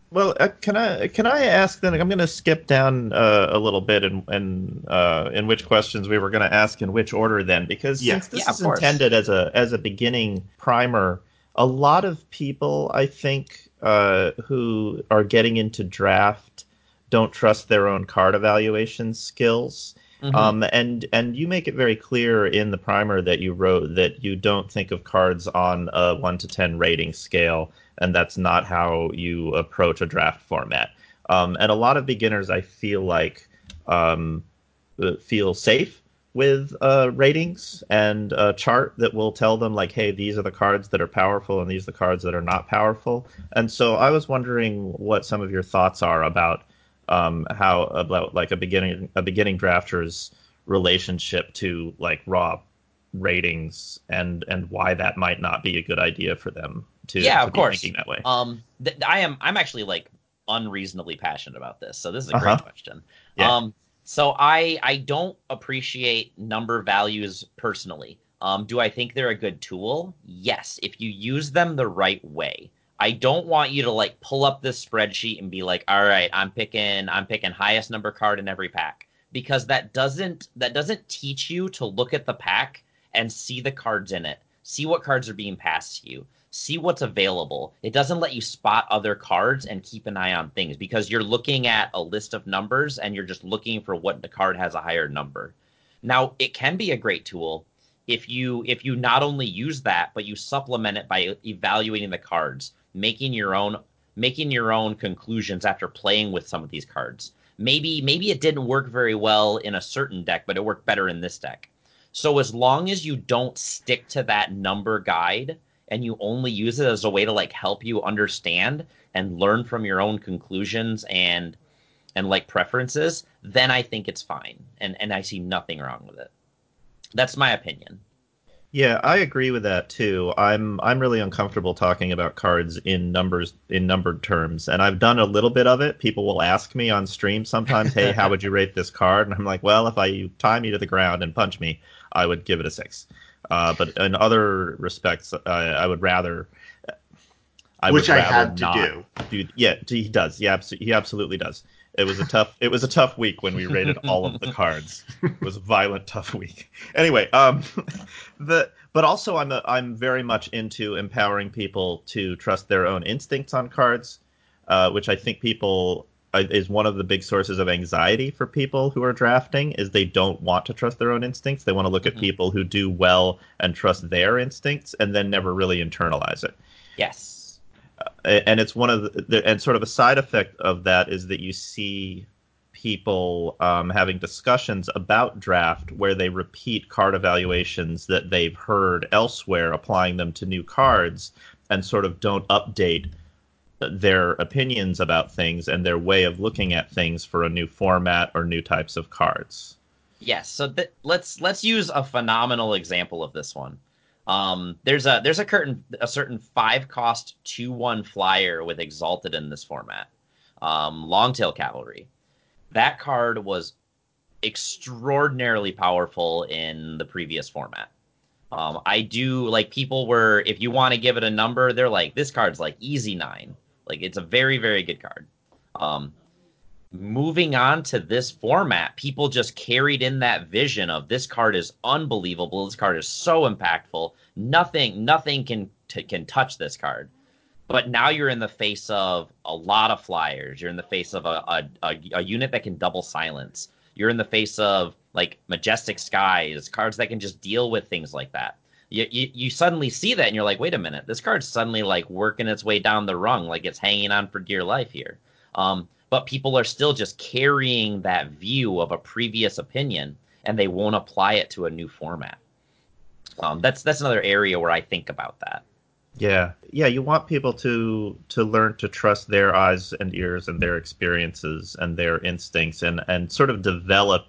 Well, uh, can I can I ask then? I'm going to skip down uh, a little bit and and uh, in which questions we were going to ask in which order then, because yeah. since this yeah, is intended as a as a beginning primer, a lot of people I think uh, who are getting into draft don't trust their own card evaluation skills. Mm-hmm. Um, and and you make it very clear in the primer that you wrote that you don't think of cards on a one to ten rating scale and that's not how you approach a draft format. Um, and a lot of beginners, I feel like, um, uh, feel safe with uh, ratings and a chart that will tell them like, hey, these are the cards that are powerful and these are the cards that are not powerful. And so I was wondering what some of your thoughts are about um, how about like a beginning a beginning drafter's relationship to like raw ratings and and why that might not be a good idea for them to yeah, to of course. thinking that way. Um, th- I am I'm actually like unreasonably passionate about this, so this is a great uh-huh. question. Yeah. Um, so I I don't appreciate number values personally. Um, do I think they're a good tool? Yes, if you use them the right way. I don't want you to like pull up this spreadsheet and be like, all right, I'm picking I'm picking highest number card in every pack because that doesn't that doesn't teach you to look at the pack and see the cards in it, see what cards are being passed to you see what's available. It doesn't let you spot other cards and keep an eye on things because you're looking at a list of numbers and you're just looking for what the card has a higher number. Now, it can be a great tool if you if you not only use that but you supplement it by evaluating the cards, making your own making your own conclusions after playing with some of these cards. Maybe maybe it didn't work very well in a certain deck, but it worked better in this deck. So as long as you don't stick to that number guide, and you only use it as a way to like help you understand and learn from your own conclusions and and like preferences, then I think it's fine. And and I see nothing wrong with it. That's my opinion. Yeah, I agree with that too. I'm I'm really uncomfortable talking about cards in numbers in numbered terms, and I've done a little bit of it. People will ask me on stream sometimes, "Hey, how would you rate this card?" And I'm like, "Well, if I tie me to the ground and punch me, I would give it a six. Uh, but in other respects, uh, I would rather. I Which I had to do. do. Yeah, he does. Abso- he absolutely does. It was a tough. it was a tough week when we rated all of the cards. It was a violent, tough week. Anyway, um, the but also I'm a, I'm very much into empowering people to trust their own instincts on cards, uh, which I think people is one of the big sources of anxiety for people who are drafting is they don't want to trust their own instincts. They want to look mm-hmm. at people who do well and trust their instincts and then never really internalize it. Yes. And it's one of the and sort of a side effect of that is that you see people um, having discussions about draft where they repeat card evaluations that they've heard elsewhere, applying them to new cards, and sort of don't update their opinions about things and their way of looking at things for a new format or new types of cards. Yes, so th- let's let's use a phenomenal example of this one. Um, there's a there's a curtain a certain five cost two one flyer with exalted in this format. Um, Longtail Cavalry. That card was extraordinarily powerful in the previous format. Um, I do like people were if you want to give it a number, they're like this card's like easy nine. Like it's a very very good card. Um, moving on to this format, people just carried in that vision of this card is unbelievable. This card is so impactful. Nothing, nothing can t- can touch this card. But now you're in the face of a lot of flyers. You're in the face of a, a, a, a unit that can double silence. You're in the face of like majestic skies, cards that can just deal with things like that. You, you, you suddenly see that and you're like, wait a minute, this card's suddenly like working its way down the rung, like it's hanging on for dear life here. Um, but people are still just carrying that view of a previous opinion and they won't apply it to a new format. Um, that's that's another area where I think about that. Yeah, yeah. You want people to to learn to trust their eyes and ears and their experiences and their instincts, and and sort of develop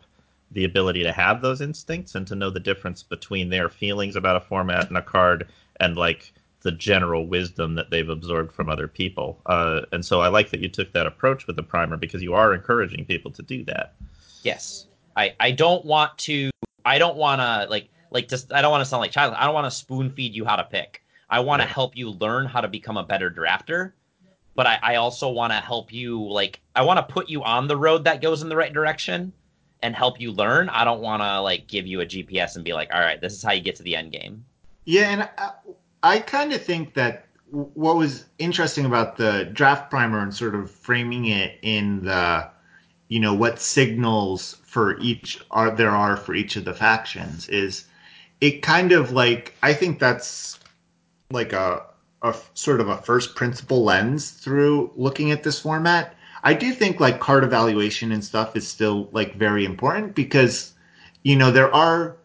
the ability to have those instincts and to know the difference between their feelings about a format and a card and like the general wisdom that they've absorbed from other people. Uh, and so I like that you took that approach with the primer because you are encouraging people to do that. Yes, I I don't want to. I don't want to like like just. I don't want to sound like child. I don't want to spoon feed you how to pick. I want to yeah. help you learn how to become a better drafter. But I, I also want to help you like I want to put you on the road that goes in the right direction and help you learn. I don't want to like give you a GPS and be like, all right, this is how you get to the end game. Yeah, and I, I kind of think that what was interesting about the draft primer and sort of framing it in the, you know, what signals for each are there are for each of the factions is it kind of like I think that's like a a sort of a first principle lens through looking at this format. I do think like card evaluation and stuff is still like very important because you know there are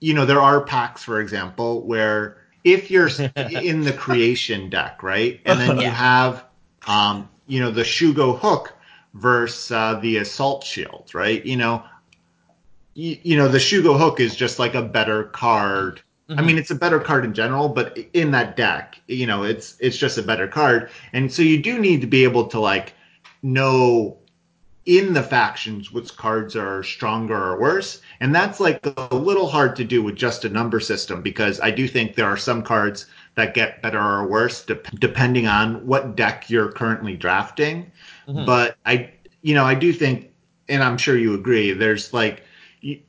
you know there are packs for example where if you're in the creation deck right? And then you have um you know the Shugo hook versus uh, the assault shield right? You know you, you know the Shugo hook is just like a better card. Mm-hmm. I mean, it's a better card in general, but in that deck, you know, it's it's just a better card, and so you do need to be able to like know in the factions which cards are stronger or worse. And that's like a little hard to do with just a number system because I do think there are some cards that get better or worse de- depending on what deck you're currently drafting. Mm-hmm. But I, you know, I do think, and I'm sure you agree, there's like, you,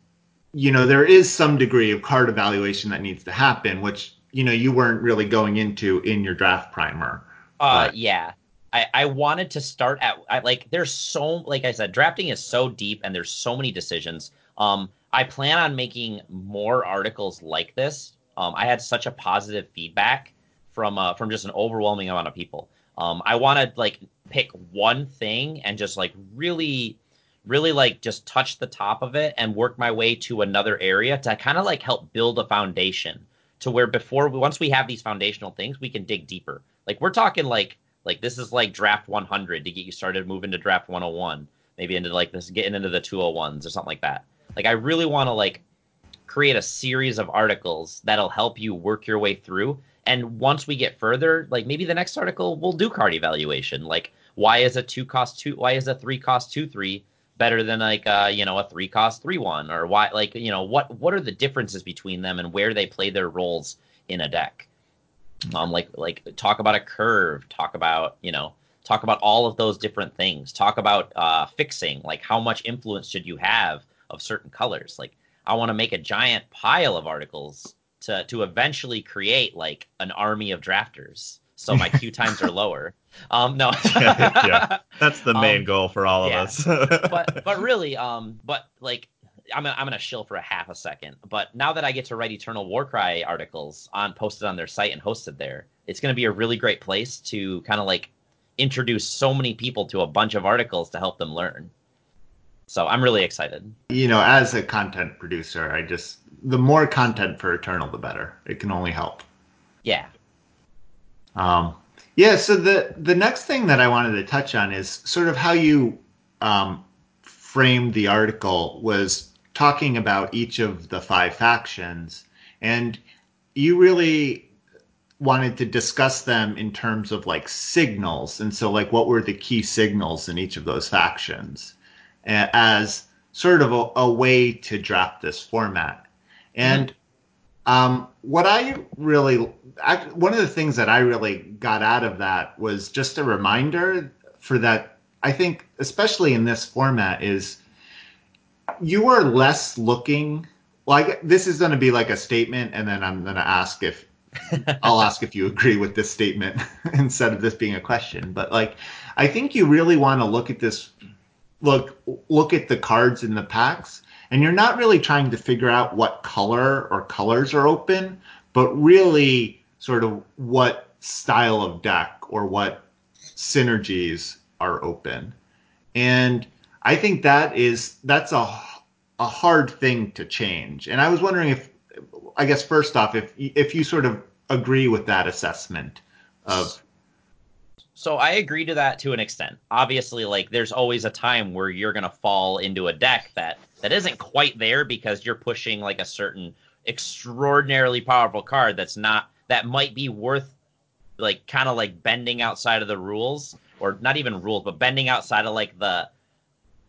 you know, there is some degree of card evaluation that needs to happen, which, you know, you weren't really going into in your draft primer. Uh, yeah. I, I wanted to start at I, like there's so like I said drafting is so deep and there's so many decisions. Um, I plan on making more articles like this. Um, I had such a positive feedback from uh, from just an overwhelming amount of people. Um, I want to like pick one thing and just like really, really like just touch the top of it and work my way to another area to kind of like help build a foundation to where before once we have these foundational things we can dig deeper. Like we're talking like like this is like draft 100 to get you started moving to draft 101, maybe into like this getting into the 201s or something like that. Like I really want to like create a series of articles that'll help you work your way through. And once we get further, like maybe the next article will do card evaluation. Like why is a two cost two? Why is a three cost two three better than like uh you know a three cost three one or why like you know what what are the differences between them and where they play their roles in a deck um, like like talk about a curve, talk about you know talk about all of those different things, talk about uh, fixing, like how much influence should you have of certain colors. Like I want to make a giant pile of articles to to eventually create like an army of drafters, so my queue times are lower. Um, no, yeah, that's the main um, goal for all of yeah. us. but but really, um, but like I'm gonna, I'm gonna shill for a half a second, but now that I get to write Eternal Warcry articles on posted on their site and hosted there, it's going to be a really great place to kind of like introduce so many people to a bunch of articles to help them learn. So I'm really excited. You know, as a content producer, I just the more content for Eternal, the better. It can only help. Yeah. Um, yeah. So the the next thing that I wanted to touch on is sort of how you um, framed the article was talking about each of the five factions, and you really wanted to discuss them in terms of like signals, and so like what were the key signals in each of those factions, as sort of a, a way to draft this format, and. Um, what I really, I, one of the things that I really got out of that was just a reminder for that. I think, especially in this format, is you are less looking. Like this is going to be like a statement, and then I'm going to ask if I'll ask if you agree with this statement instead of this being a question. But like, I think you really want to look at this, look look at the cards in the packs and you're not really trying to figure out what color or colors are open, but really sort of what style of deck or what synergies are open. And I think that is that's a a hard thing to change. And I was wondering if I guess first off if if you sort of agree with that assessment of so I agree to that to an extent. Obviously, like there's always a time where you're gonna fall into a deck that that isn't quite there because you're pushing like a certain extraordinarily powerful card that's not that might be worth like kind of like bending outside of the rules or not even rules but bending outside of like the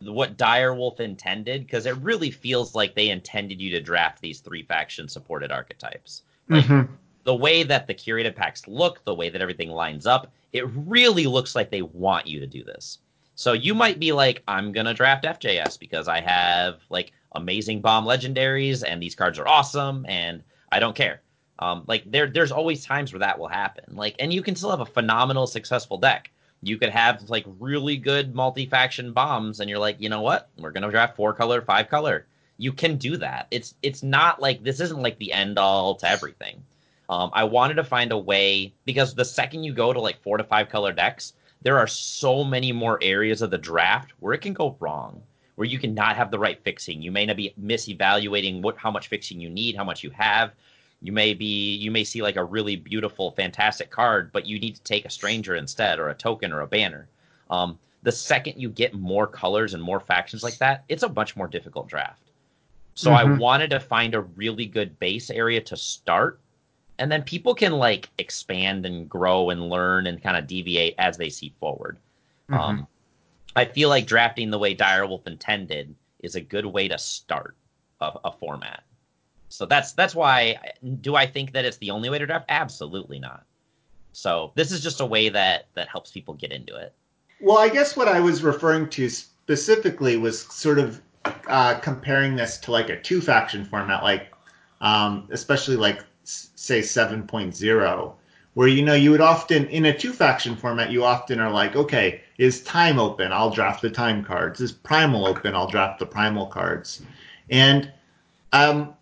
what Direwolf intended because it really feels like they intended you to draft these three faction supported archetypes. Like, mm-hmm. The way that the curated packs look, the way that everything lines up, it really looks like they want you to do this. So you might be like, I'm gonna draft FJS because I have like amazing bomb legendaries and these cards are awesome and I don't care. Um, like there, there's always times where that will happen. Like, and you can still have a phenomenal, successful deck. You could have like really good multi-faction bombs, and you're like, you know what? We're gonna draft four color, five color. You can do that. It's it's not like this isn't like the end all to everything. Um, I wanted to find a way because the second you go to like four to five color decks, there are so many more areas of the draft where it can go wrong, where you can not have the right fixing. You may not be misevaluating what how much fixing you need, how much you have. You may be you may see like a really beautiful, fantastic card, but you need to take a stranger instead, or a token, or a banner. Um, the second you get more colors and more factions like that, it's a much more difficult draft. So mm-hmm. I wanted to find a really good base area to start and then people can like expand and grow and learn and kind of deviate as they see forward. Mm-hmm. Um, I feel like drafting the way Direwolf intended is a good way to start a, a, format. So that's that's why. Do I think that it's the only way to draft? Absolutely not. So this is just a way that that helps people get into it. Well, I guess what I was referring to specifically was sort of uh, comparing this to like a two faction format, like um, especially like say 7.0 where you know you would often in a two faction format you often are like okay is time open i'll draft the time cards is primal open i'll draft the primal cards and um,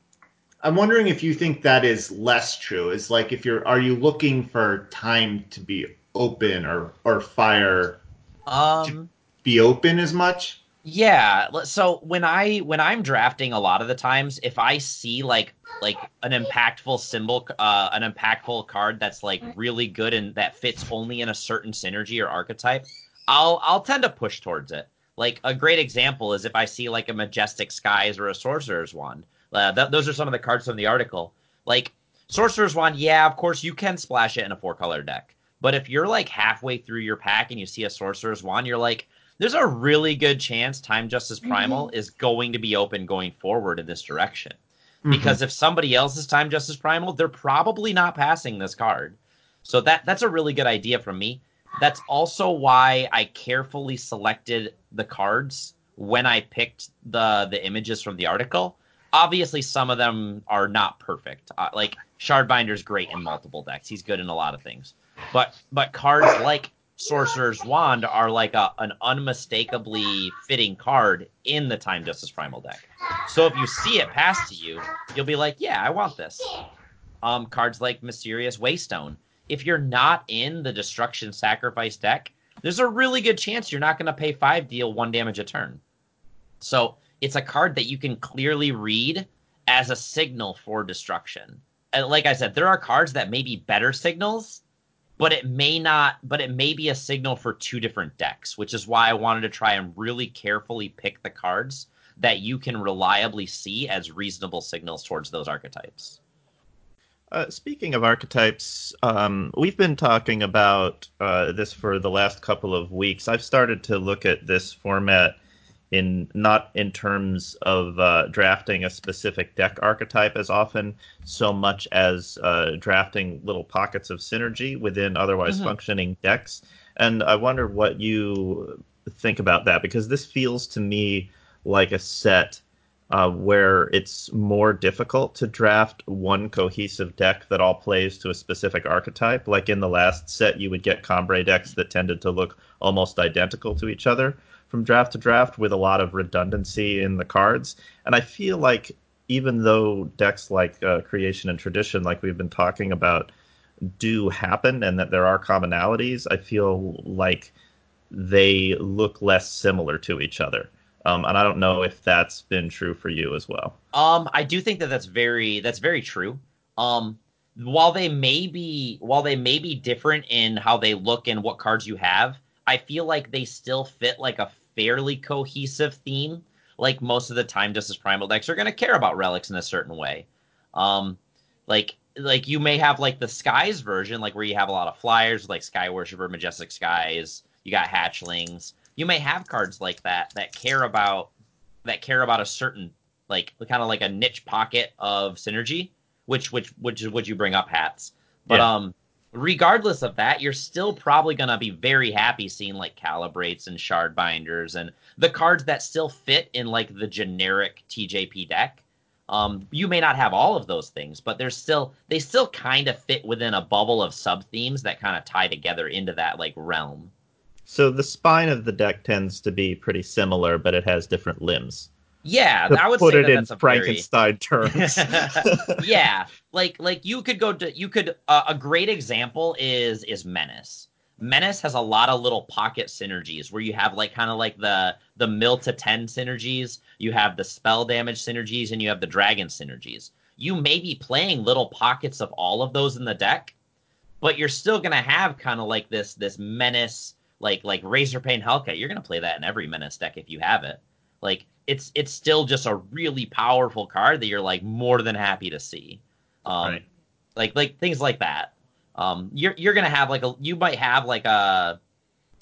i'm wondering if you think that is less true is like if you're are you looking for time to be open or or fire um, to be open as much yeah. So when I when I'm drafting, a lot of the times, if I see like like an impactful symbol, uh, an impactful card that's like really good and that fits only in a certain synergy or archetype, I'll I'll tend to push towards it. Like a great example is if I see like a majestic skies or a sorcerer's wand. Uh, th- those are some of the cards from the article. Like sorcerer's wand, yeah, of course you can splash it in a four color deck. But if you're like halfway through your pack and you see a sorcerer's wand, you're like, there's a really good chance Time Justice Primal mm-hmm. is going to be open going forward in this direction. Mm-hmm. Because if somebody else is Time Justice Primal, they're probably not passing this card. So that that's a really good idea from me. That's also why I carefully selected the cards when I picked the the images from the article. Obviously, some of them are not perfect. Uh, like Shardbinder's great in multiple decks. He's good in a lot of things. But but cards like Sorcerer's Wand are like a, an unmistakably fitting card in the Time Justice Primal deck. So if you see it pass to you, you'll be like, yeah, I want this. Um, cards like Mysterious Waystone. If you're not in the destruction sacrifice deck, there's a really good chance you're not going to pay five deal one damage a turn. So it's a card that you can clearly read as a signal for destruction. And like I said, there are cards that may be better signals, but it may not, but it may be a signal for two different decks, which is why I wanted to try and really carefully pick the cards that you can reliably see as reasonable signals towards those archetypes. Uh, speaking of archetypes, um, we've been talking about uh, this for the last couple of weeks. I've started to look at this format in not in terms of uh, drafting a specific deck archetype as often, so much as uh, drafting little pockets of synergy within otherwise mm-hmm. functioning decks. And I wonder what you think about that because this feels to me like a set uh, where it's more difficult to draft one cohesive deck that all plays to a specific archetype. Like in the last set, you would get Combrei decks that tended to look almost identical to each other from draft to draft with a lot of redundancy in the cards. And I feel like even though decks like uh, Creation and Tradition, like we've been talking about, do happen and that there are commonalities, I feel like they look less similar to each other. Um, and I don't know if that's been true for you as well. Um, I do think that that's very that's very true. Um, while they may be while they may be different in how they look and what cards you have, I feel like they still fit like a fairly cohesive theme. Like most of the time, Justice Primal decks are going to care about relics in a certain way. Um, like like you may have like the skies version, like where you have a lot of flyers, like Sky Worshipper, Majestic Skies. You got hatchlings you may have cards like that that care about that care about a certain like kind of like a niche pocket of synergy, which which which would you bring up hats. But yeah. um regardless of that, you're still probably gonna be very happy seeing like calibrates and shard binders and the cards that still fit in like the generic TJP deck. Um, you may not have all of those things, but they're still they still kind of fit within a bubble of sub themes that kind of tie together into that like realm. So the spine of the deck tends to be pretty similar, but it has different limbs. Yeah, I would put it that in Frankenstein very... terms. yeah, like like you could go to you could uh, a great example is is Menace. Menace has a lot of little pocket synergies where you have like kind of like the the mill to ten synergies, you have the spell damage synergies, and you have the dragon synergies. You may be playing little pockets of all of those in the deck, but you're still gonna have kind of like this this menace like like Razorpain Hellcat, you're gonna play that in every Menace deck if you have it. Like it's it's still just a really powerful card that you're like more than happy to see. Um, right. Like like things like that. Um, you're you're gonna have like a you might have like a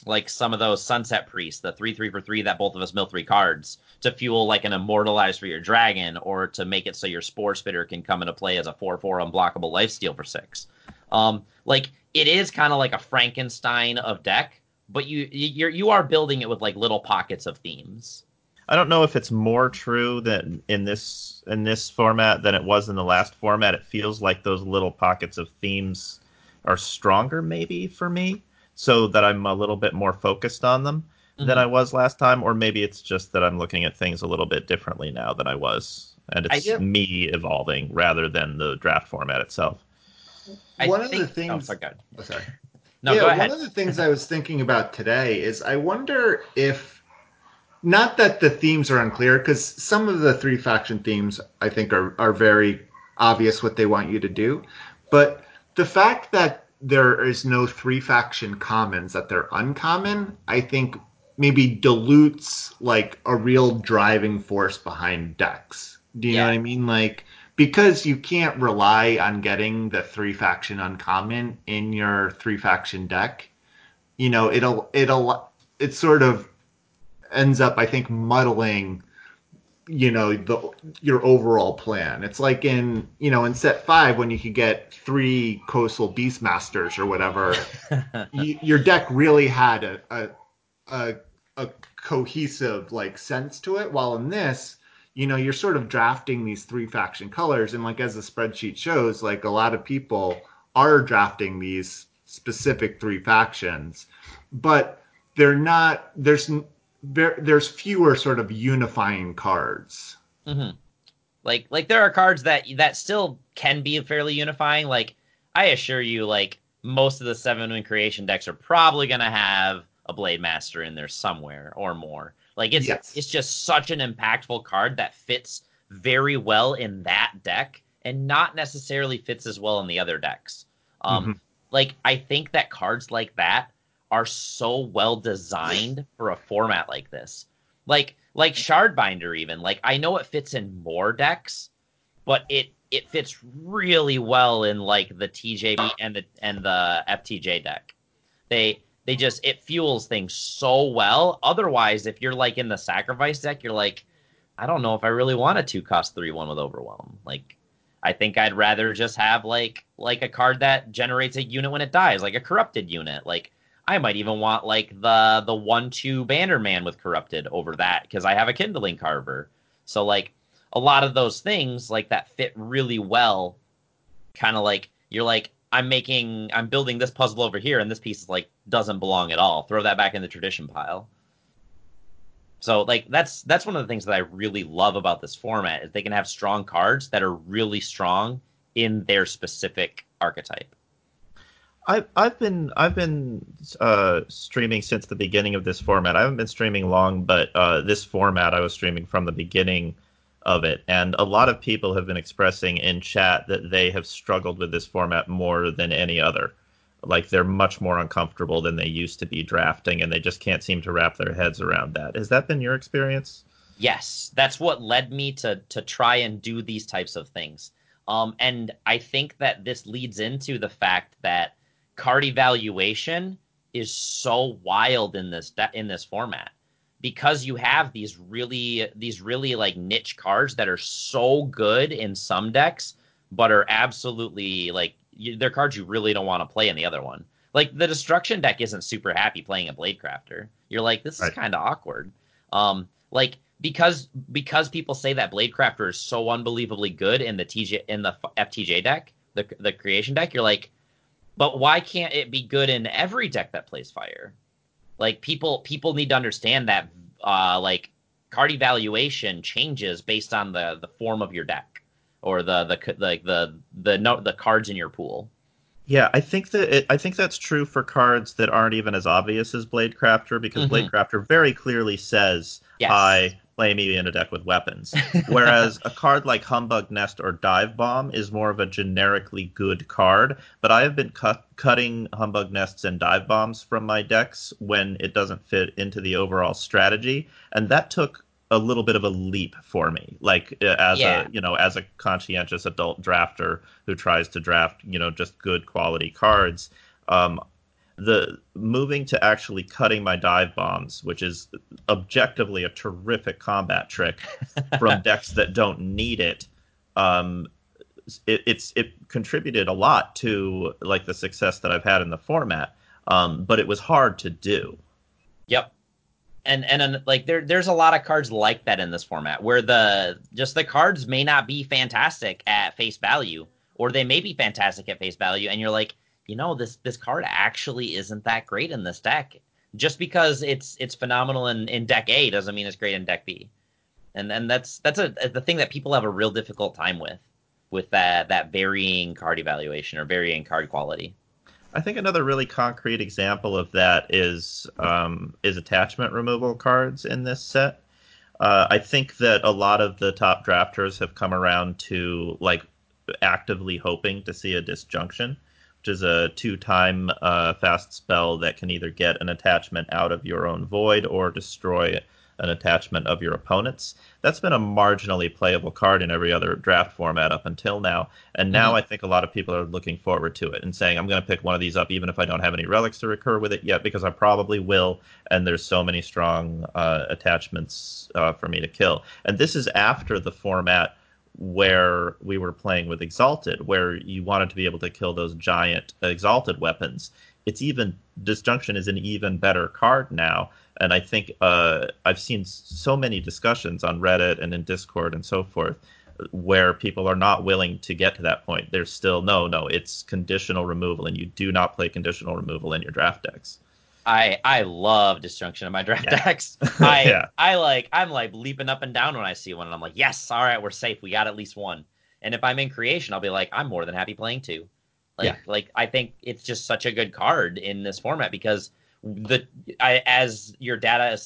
like some of those Sunset Priests, the three three for three that both of us mill three cards to fuel like an immortalize for your dragon, or to make it so your Spore Spitter can come into play as a four four unblockable lifesteal for six. Um, like it is kind of like a Frankenstein of deck, but you you're you are building it with like little pockets of themes. I don't know if it's more true that in this in this format than it was in the last format. It feels like those little pockets of themes are stronger, maybe for me, so that I'm a little bit more focused on them mm-hmm. than I was last time. Or maybe it's just that I'm looking at things a little bit differently now than I was, and it's me evolving rather than the draft format itself. I One think, of the things. Oh, sorry. Oh, sorry. No, yeah, one of the things I was thinking about today is I wonder if not that the themes are unclear because some of the three faction themes I think are are very obvious what they want you to do, but the fact that there is no three faction commons that they're uncommon, I think maybe dilutes like a real driving force behind decks. Do you yeah. know what I mean? Like because you can't rely on getting the three faction uncommon in your three faction deck. You know, it'll it'll it sort of ends up, I think, muddling you know the your overall plan. It's like in you know in set five when you could get three coastal beastmasters or whatever. you, your deck really had a, a a a cohesive like sense to it. While in this, you know, you're sort of drafting these three faction colors, and like as the spreadsheet shows, like a lot of people are drafting these specific three factions, but they're not. There's there's fewer sort of unifying cards. Mm-hmm. Like like there are cards that that still can be fairly unifying. Like I assure you, like most of the seven win creation decks are probably going to have a Blade Master in there somewhere or more. Like it's Yes. it's just such an impactful card that fits very well in that deck and not necessarily fits as well in the other decks. Um, Like I think that cards like that are so well designed for a format like this. Like like Shardbinder even. Like I know it fits in more decks, but it it fits really well in like the TJP and the and the FTJ deck. They they just it fuels things so well. Otherwise, if you're like in the sacrifice deck, you're like, I don't know if I really want a two cost three one with overwhelm. Like I think I'd rather just have like like a card that generates a unit when it dies, like a corrupted unit. Like I might even want like the the one two Bannerman with corrupted over that because I have a kindling carver. So like a lot of those things like that fit really well. Kind of like you're like I'm making I'm building this puzzle over here and this piece is like doesn't belong at all. Throw that back in the tradition pile. So like that's that's one of the things that I really love about this format is they can have strong cards that are really strong in their specific archetype. I've I've been I've been uh, streaming since the beginning of this format. I haven't been streaming long, but uh, this format I was streaming from the beginning of it, and a lot of people have been expressing in chat that they have struggled with this format more than any other. Like they're much more uncomfortable than they used to be drafting, and they just can't seem to wrap their heads around that. Has that been your experience? Yes, that's what led me to to try and do these types of things. Um, and I think that this leads into the fact that card evaluation is so wild in this in this format because you have these really these really like niche cards that are so good in some decks but are absolutely like you, they're cards you really don't want to play in the other one. Like the destruction deck isn't super happy playing a blade crafter you're like this is Right. kind of awkward. Um like because because people say that blade crafter is so unbelievably good in the tj in the ftj deck the the creation deck you're like but why can't it be good in every deck that plays fire like people people need to understand that uh like card evaluation changes based on the the form of your deck or the the like the the no the cards in your pool Yeah, I think that it, I think that's true for cards that aren't even as obvious as Blade Crafter because Mhm. Blade Crafter very clearly says Yes. I play me in a deck with weapons. Whereas a card like Humbug Nest or Dive Bomb is more of a generically good card. But I have been cut, cutting Humbug Nests and Dive Bombs from my decks when it doesn't fit into the overall strategy, and that took a little bit of a leap for me. Like uh, as Yeah. a you know as a conscientious adult drafter who tries to draft you know just good quality cards. Um, the moving to actually cutting my dive bombs, which is objectively a terrific combat trick from decks that don't need it, um, it, it's it contributed a lot to like the success that I've had in the format. Um, but it was hard to do. Yep. And and uh, like there there's a lot of cards like that in this format where the just the cards may not be fantastic at face value or they may be fantastic at face value and you're like, you know, this this card actually isn't that great in this deck. Just because it's it's phenomenal in, in deck A doesn't mean it's great in deck B. And and that's that's a the thing that people have a real difficult time with with that that varying card evaluation or varying card quality. I think another really concrete example of that is um, is attachment removal cards in this set. Uh, I think that a lot of the top drafters have come around to like actively hoping to see a disjunction, which is a two-time uh, fast spell that can either get an attachment out of your own void or destroy an attachment of your opponent's. That's been a marginally playable card in every other draft format up until now, and now Mhm. I think a lot of people are looking forward to it and saying, "I'm going to pick one of these up, even if I don't have any relics to recur with it yet, because I probably will." And there's so many strong uh, attachments uh, for me to kill. And this is after the format where we were playing with Exalted, where you wanted to be able to kill those giant Exalted weapons. It's even Disjunction is an even better card now, and I think uh, I've seen so many discussions on Reddit and in Discord and so forth where people are not willing to get to that point. There's still no, no, it's conditional removal, and you do not play conditional removal in your draft decks. I I love disjunction in my draft Yeah. decks. I Yeah. I like I'm like leaping up and down when I see one, and I'm like, yes, all right, we're safe. We got at least one. And if I'm in creation, I'll be like, I'm more than happy playing two. Like Yeah. like I think it's just such a good card in this format because the I, as your data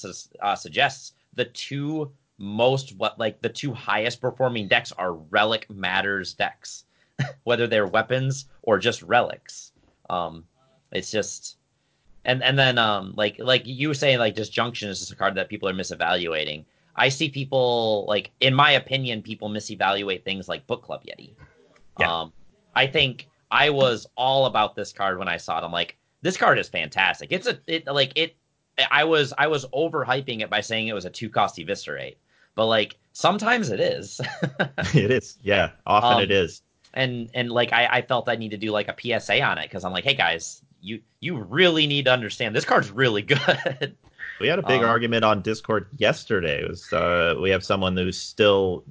uh, suggests, the two most what like the two highest performing decks are relic matters decks, whether they're weapons or just relics. Um, it's just and and then um like like you were saying like disjunction is just a card that people are misevaluating. I see people like in my opinion, people misevaluate things like Book Club Yeti. Yeah. Um, I think I was all about this card when I saw it. I'm like, this card is fantastic. It's a it like it. I was I was overhyping it by saying it was a two cost eviscerate, but like sometimes it is. it is. Yeah, often Um, it is. and and like I, I felt I need to do like a PSA on it because I'm like, hey guys, you you really need to understand this card's really good. We had a big um, argument on Discord yesterday. It was uh, we have someone who's still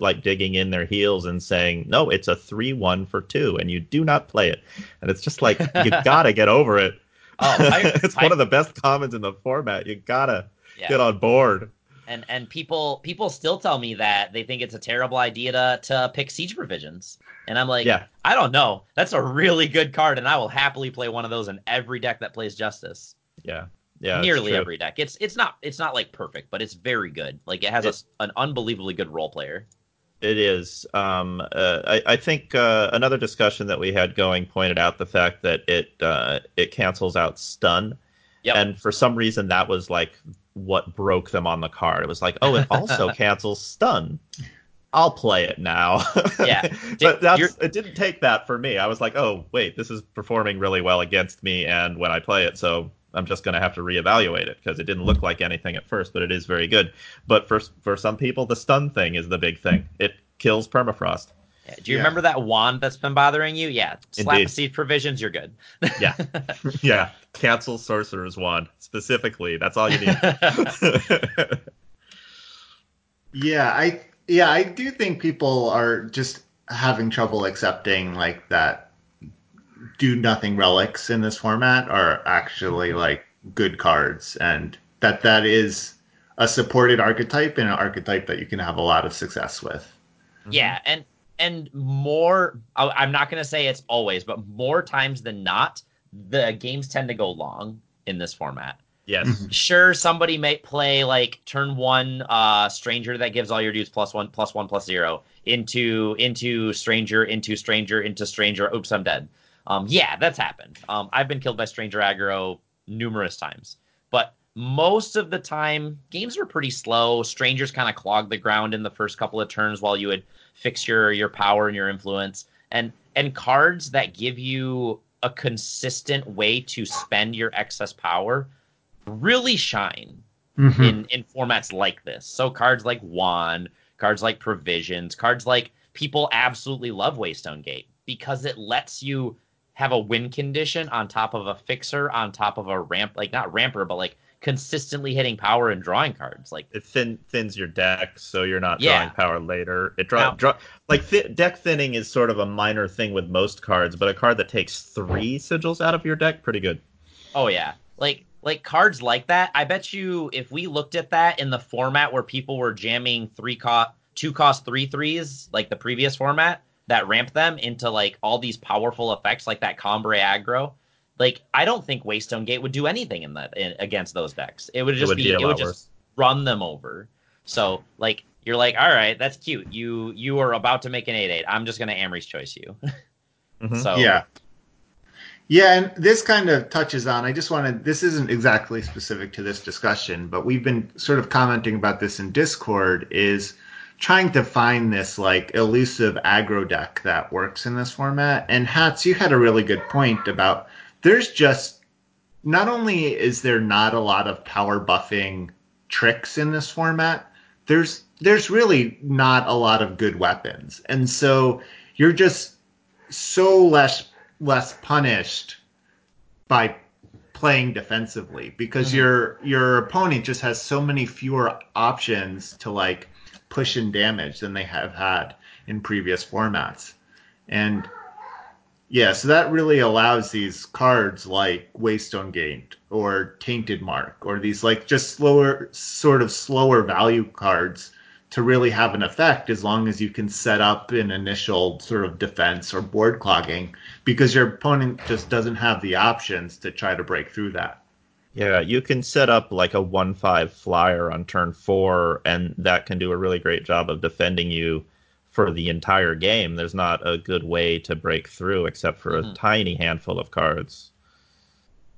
like digging in their heels and saying, "No, it's a three-one for two, and you do not play it." And it's just like you gotta get over it. Oh, I- it's I- one of the best comments in the format. You gotta yeah. get on board. And and people people still tell me that they think it's a terrible idea to to pick siege provisions. And i'm like Yeah. i don't know. That's a really good card and i will happily play one of those in every deck that plays justice. Yeah, yeah, nearly every deck. It's it's not it's not like perfect but it's very good. Like it has a s an unbelievably good role player. It is. Um, uh, I, I think uh, another discussion that we had going pointed out the fact that it uh, it cancels out stun, Yep. and for some reason that was like what broke them on the card. It was like, oh, it also cancels stun. I'll play it now. Yeah. but that's it. Didn't take that for me. I was like, oh, wait, this is performing really well against me, and when I play it, so I'm just going to have to reevaluate it because it didn't look like anything at first, but it is very good. But for for some people, the stun thing is the big thing. It kills permafrost. Yeah, do you Yeah. remember that wand that's been bothering you yeah slap Indeed. a siege provisions you're good Yeah, yeah. Cancel sorcerer's wand specifically. That's all you need. Yeah, I yeah, I do think people are just having trouble accepting like that do nothing relics in this format are actually like good cards and that that is a supported archetype and an archetype that you can have a lot of success with. Yeah, and and more. I- I'm not going to say it's always, but more times than not, the games tend to go long in this format. yes. Mhm. Sure, somebody might play like turn one uh, stranger that gives all your dudes plus one, plus one, plus zero into into stranger, into stranger, into stranger. Oops, I'm dead. Um, yeah, that's happened. Um, I've been killed by stranger aggro numerous times, but most of the time games are pretty slow. Strangers kind of clog the ground in the first couple of turns while you would fix your your power and your influence, and and cards that give you a consistent way to spend your excess power really shine Hmm. in in formats like this. So cards like Wand, cards like Provisions, cards like people absolutely love Waystone Gate because it lets you have a win condition on top of a fixer on top of a ramp like not ramper but like consistently hitting power and drawing cards like It thin, thins your deck, so you're not Yeah. drawing power later. It draw, draw like thi- deck thinning is sort of a minor thing with most cards, but a card that takes three sigils out of your deck, pretty good. Oh yeah, like like cards like that. I bet you if we looked at that in the format where people were jamming three cost, two cost three threes, like the previous format that ramped them into like all these powerful effects, like that Combrei aggro. Like I don't think Waystone Gate would do anything in that in, against those decks. It would just would be, be it would lot just run them over. So like you're like, all right, that's cute. You you are about to make an eight eight. I'm just gonna Amri's choice you. Mhm. so Yeah. Yeah, and this kind of touches on. I just wanted. This isn't exactly specific to this discussion, but we've been sort of commenting about this in Discord. Is trying to find this like elusive aggro deck that works in this format. And Hats, you had a really good point about there's just not only is there not a lot of power buffing tricks in this format, there's there's really not a lot of good weapons. And so you're just so less less punished by playing defensively because Mhm. your your opponent just has so many fewer options to like push and damage than they have had in previous formats. And yeah, so that really allows these cards like Waystone Gate or Tainted Mark or these like just slower sort of slower value cards to really have an effect as long as you can set up an initial sort of defense or board clogging because your opponent just doesn't have the options to try to break through that. Yeah, you can set up like a 1 5 flyer on turn four, and that can do a really great job of defending you for the entire game. There's not a good way to break through except for mm-hmm. a tiny handful of cards.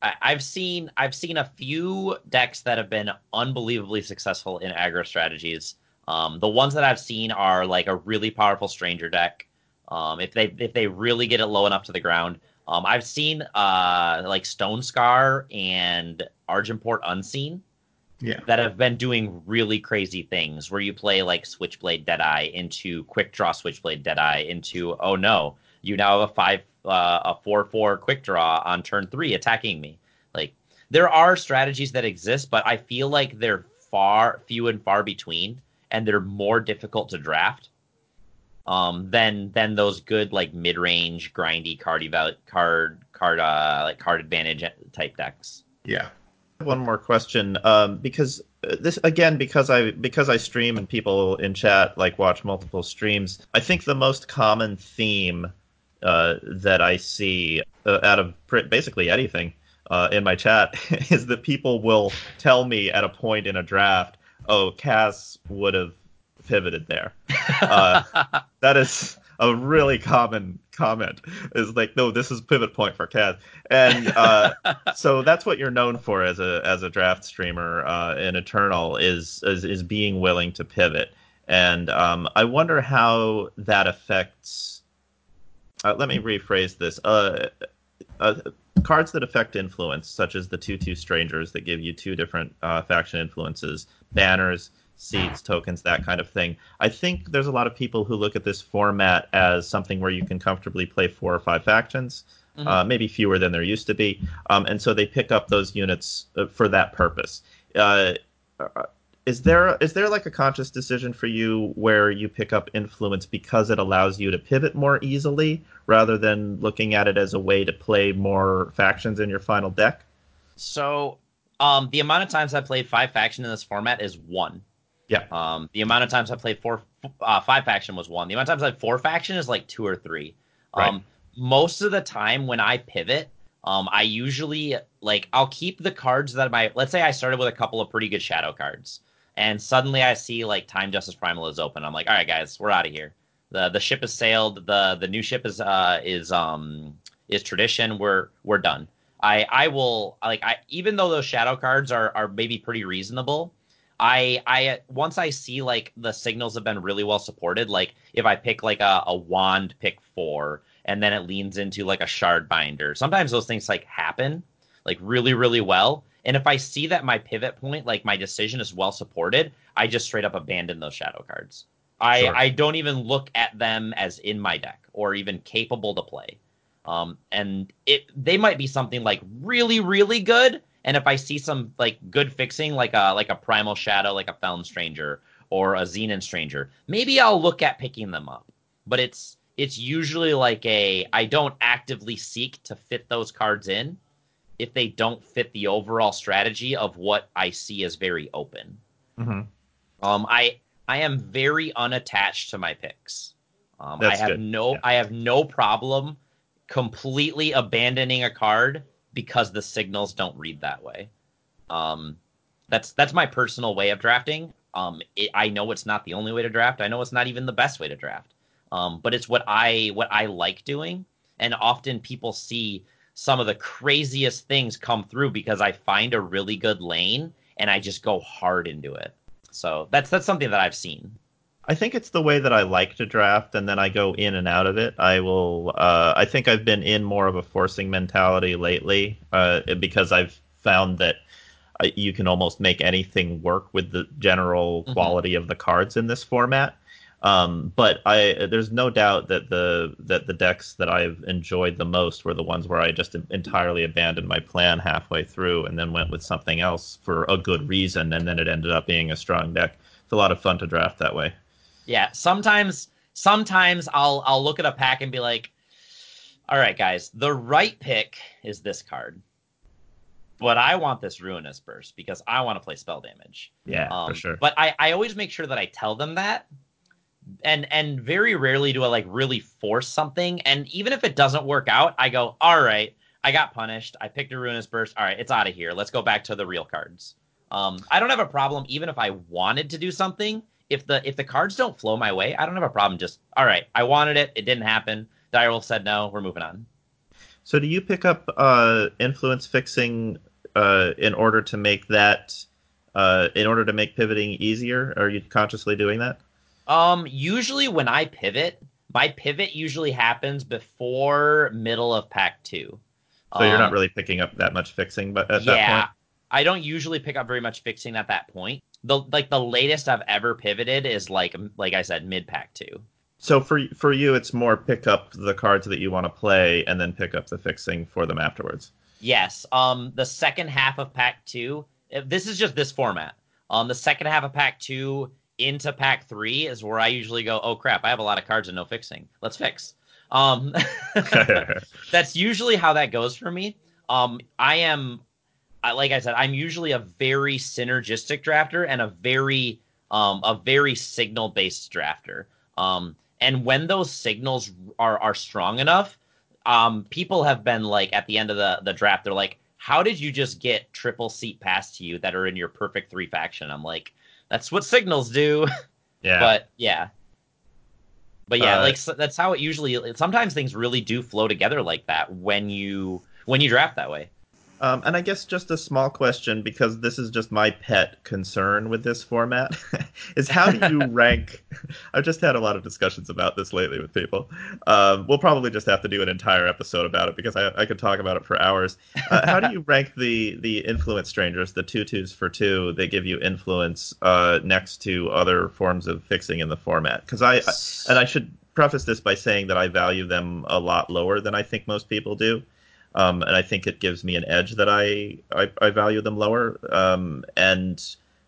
I've seen I've seen a few decks that have been unbelievably successful in aggro strategies. Um, the ones that I've seen are like a really powerful stranger deck. Um, if they if they really get it low enough to the ground, um, I've seen uh, like Stone Scar and Argenport Unseen. Yeah. That have been doing really crazy things where you play like Switchblade Deadeye into Quick Draw Switchblade Deadeye into oh no, you now have a five uh, a four four Quick Draw on turn three attacking me. Like there are strategies that exist, but I feel like they're far few and far between, and they're more difficult to draft um, than than those good like mid range grindy card eval- card card uh, like card advantage type decks. Yeah. One more question, um, because uh, this again because I because I stream and people in chat like watch multiple streams. I think the most common theme uh, that I see uh, out of basically anything uh, in my chat is that people will tell me at a point in a draft, "Oh, Cass would have pivoted there. Uh, that is a really common comment. Is like, no, this is pivot point for Cass, and uh, so that's what you're known for as a as a draft streamer uh, in Eternal is, is is being willing to pivot. And um, I wonder how that affects. Uh, let me rephrase this. Uh, uh, cards that affect influence, such as the two-two strangers that give you two different uh, faction influences, banners, seats, tokens, that kind of thing. I think there's a lot of people who look at this format as something where you can comfortably play four or five factions, mm-hmm. uh, maybe fewer than there used to be, um, and so they pick up those units uh, for that purpose. Uh, uh, is there is there like a conscious decision for you where you pick up influence because it allows you to pivot more easily rather than looking at it as a way to play more factions in your final deck? So um, the amount of times I played five faction in this format is one. Yeah. Um, the amount of times I played four, uh, five faction was one. The amount of times I played four faction is like two or three. Right. Um, most of the time when I pivot, um, I usually like I'll keep the cards that my let's say I started with a couple of pretty good shadow cards, and suddenly I see like Time Justice Primal is open. I'm like, all right, guys, we're out of here. the The ship has sailed. the The new ship is uh is um is tradition. We're we're done. I I will like I even though those shadow cards are are maybe pretty reasonable. I I once I see like the signals have been really well supported. Like if I pick like a, a wand pick four and then it leans into like a shard binder. Sometimes those things like happen like really really well. And if I see that my pivot point, like my decision is well supported, I just straight up abandon those shadow cards. I sure. I don't even look at them as in my deck or even capable to play. Um, and it they might be something like really really good, and if I see some like good fixing, like a like a Primal Shadow, like a Feln Stranger or a Xenan Stranger, maybe I'll look at picking them up. But it's it's usually like a I don't actively seek to fit those cards in if they don't fit the overall strategy of what I see as very open. Mm-hmm. Um, I I am very unattached to my picks. Um, I have good. no yeah. I have no problem completely abandoning a card because the signals don't read that way. Um, that's that's my personal way of drafting. Um, it, I know it's not the only way to draft. I know it's not even the best way to draft. Um, but it's what I what I like doing, and often people see some of the craziest things come through because I find a really good lane and I just go hard into it. So that's that's something that I've seen. I think it's the way that I like to draft, and then I go in and out of it. I will. Uh, I think I've been in more of a forcing mentality lately uh, because I've found that uh, you can almost make anything work with the general mm-hmm. quality of the cards in this format. Um, but I, there's no doubt that the that the decks that I've enjoyed the most were the ones where I just entirely abandoned my plan halfway through and then went with something else for a good reason, and then it ended up being a strong deck. It's a lot of fun to draft that way. Yeah, sometimes sometimes I'll I'll look at a pack and be like, all right, guys, the right pick is this card. but I want this ruinous burst because I want to play spell damage. Yeah, Um, for sure. But I, I always make sure that I tell them that. And and very rarely do I like really force something. And even if it doesn't work out, I go, all right, I got punished. I picked a ruinous burst. All right, it's out of here. Let's go back to the real cards. Um, I don't have a problem even if I wanted to do something. If the if the cards don't flow my way, I don't have a problem. Just all right, I wanted it. It didn't happen. Direwolf said no. We're moving on. So do you pick up uh, influence fixing uh, in order to make that uh, in order to make pivoting easier? Are you consciously doing that? Um, usually when I pivot, my pivot usually happens before middle of pack two. So you're not Um, really picking up that much fixing, but at that yeah, point, I don't usually pick up very much fixing at that point. The like the latest I've ever pivoted is like like I said mid pack two. so for for you, it's more pick up the cards that you want to play and then pick up the fixing for them afterwards. Yes. Um, the second half of pack two. This is just this format. Um, the second half of pack two into pack three is where I usually go. Oh crap! I have a lot of cards and no fixing. Let's fix. Um, that's usually how that goes for me. Um, I am, I, like I said, I'm usually a very synergistic drafter and a very, um, a very signal based drafter. Um, and when those signals are are strong enough, um, people have been like at the end of the the draft, they're like, "How did you just get triple seat passed to you that are in your perfect three faction?" I'm like, "That's what signals do." yeah. but yeah but yeah Uh, like so that's how it usually sometimes things really do flow together like that when you when you draft that way Um, and I guess just a small question because this is just my pet concern with this format is how do you rank? I've just had a lot of discussions about this lately with people. Um, we'll probably just have to do an entire episode about it because I, I could talk about it for hours. Uh, how do you rank the the influence strangers, the two twos for two? They give you influence uh, next to other forms of fixing in the format because I, I and I should preface this by saying that I value them a lot lower than I think most people do. Um, and I think it gives me an edge that I I, I value them lower. Um, and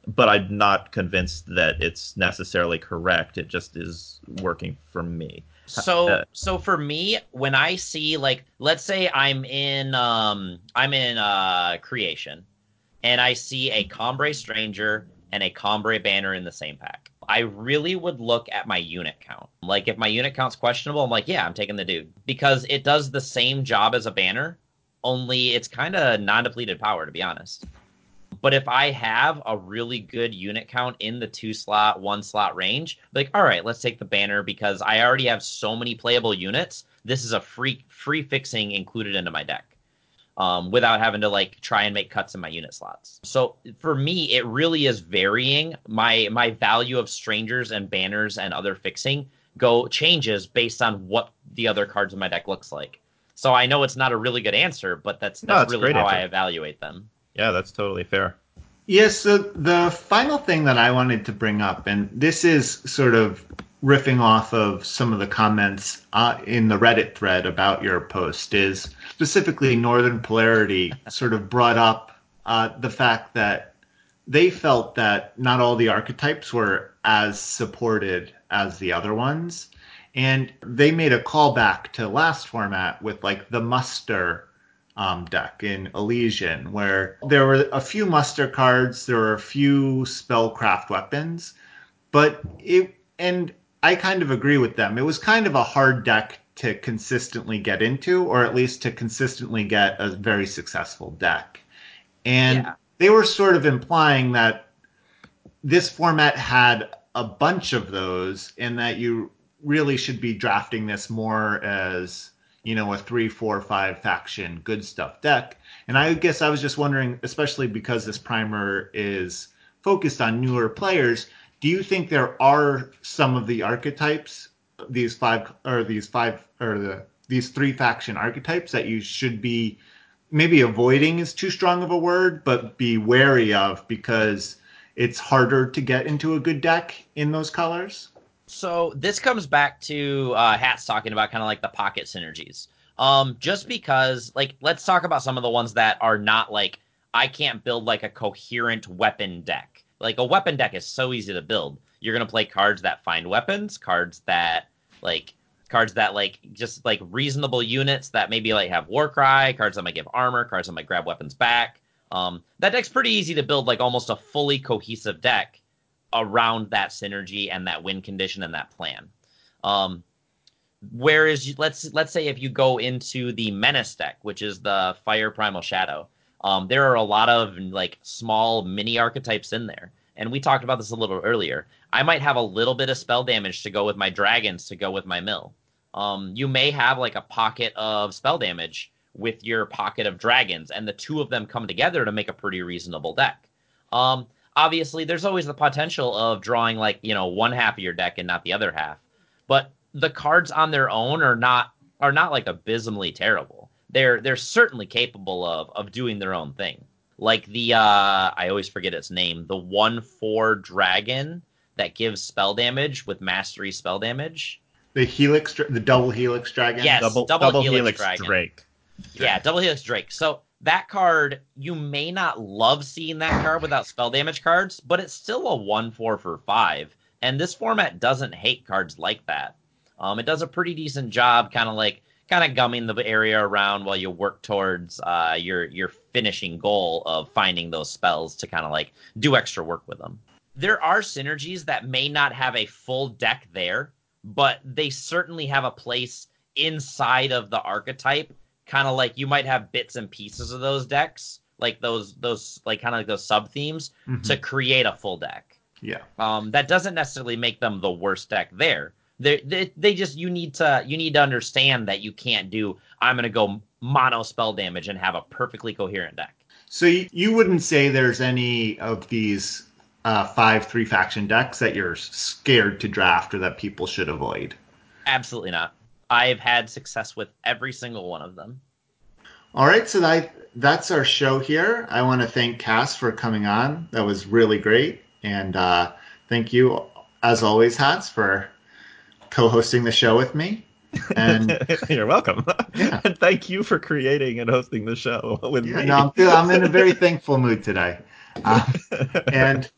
but I'm not convinced that it's necessarily correct. It just is working for me. so Uh, so for me when i see like let's say i'm in um i'm in uh creation and i see a Combrei stranger and a Combrei banner in the same pack i really would look at my unit count like if my unit count's questionable i'm like yeah i'm taking the dude because it does the same job as a banner only it's kind of non-depleted power to be honest but if I have a really good unit count in the two slot, one slot range, like, all right, let's take the banner because I already have so many playable units. This is a free free fixing included into my deck. Um, without having to like try and make cuts in my unit slots. So for me, it really is varying. My my value of strangers and banners and other fixing go changes based on what the other cards in my deck looks like. So I know it's not a really good answer, but that's No, that's really great how I evaluate them. Yeah, that's totally fair. Yes, so the final thing that I wanted to bring up, and this is sort of riffing off of some of the comments uh, in the Reddit thread about your post, is specifically Northern Polarity sort of brought up uh, the fact that they felt that not all the archetypes were as supported as the other ones. And they made a callback to last format with like the muster um, deck in Elysian, where there were a few muster cards, there were a few spellcraft weapons, but it and I kind of agree with them. It was kind of a hard deck to consistently get into, or at least to consistently get a very successful deck. And Yeah. they were sort of implying that this format had a bunch of those, and that you really should be drafting this more as you know a three, four, five faction good stuff deck. And I guess I was just wondering, especially because this primer is focused on newer players, do you think there are some of the archetypes, these five or these five or the these three faction archetypes that you should be maybe avoiding is too strong of a word, but be wary of because it's harder to get into a good deck in those colors? So this comes back to uh, Hats talking about kind of like the pocket synergies. Um, just because, like, let's talk about some of the ones that are not like I can't build like a coherent weapon deck. Like a weapon deck is so easy to build. You're gonna play cards that find weapons, cards that like cards that like just like reasonable units that maybe like have Warcry, cards that might give armor, cards that might grab weapons back. Um, that deck's pretty easy to build, like almost a fully cohesive deck around that synergy and that win condition and that plan. Um, whereas let's let's say if you go into the menace deck, which is the fire primal shadow, um, there are a lot of like small mini archetypes in there, and we talked about this a little earlier. I might have a little bit of spell damage to go with my dragons to go with my mill. Um, you may have like a pocket of spell damage with your pocket of dragons, and the two of them come together to make a pretty reasonable deck. Um, obviously, there's always the potential of drawing like you know one half of your deck and not the other half, but the cards on their own are not are not like abysmally terrible. They're they're certainly capable of of doing their own thing. Like the uh, I always forget its name, the one four dragon that gives spell damage with mastery spell damage. The helix, the double helix dragon. Yes, double, double double Helix helix, Dragon. Drake. Yeah, double helix Drake. So that card, you may not love seeing that card without spell damage cards, but it's still a one four for five. And this format doesn't hate cards like that. Um, it does a pretty decent job, kind of like kind of gumming the area around while you work towards uh, your your finishing goal of finding those spells to kind of like do extra work with them. There are synergies that may not have a full deck there, but they certainly have a place inside of the archetype. Kind of like you might have bits and pieces of those decks, like those those like kind of like those sub themes, Mhm. to create a full deck. yeah. Um, that doesn't necessarily make them the worst deck there. They, they they just you need to you need to understand that you can't do I'm gonna go mono spell damage and have a perfectly coherent deck. So you, you wouldn't say there's any of these uh, five three faction decks that you're scared to draft or that people should avoid. Absolutely not. I've had success with every single one of them. All right, so that that's our show here. I want to thank Cass for coming on. That was really great, and uh, thank you, as always, Hats, for co-hosting the show with me. And You're welcome. Yeah. and thank you for creating and hosting the show with yeah, me. no, I'm, I'm in a very thankful mood today. Uh, and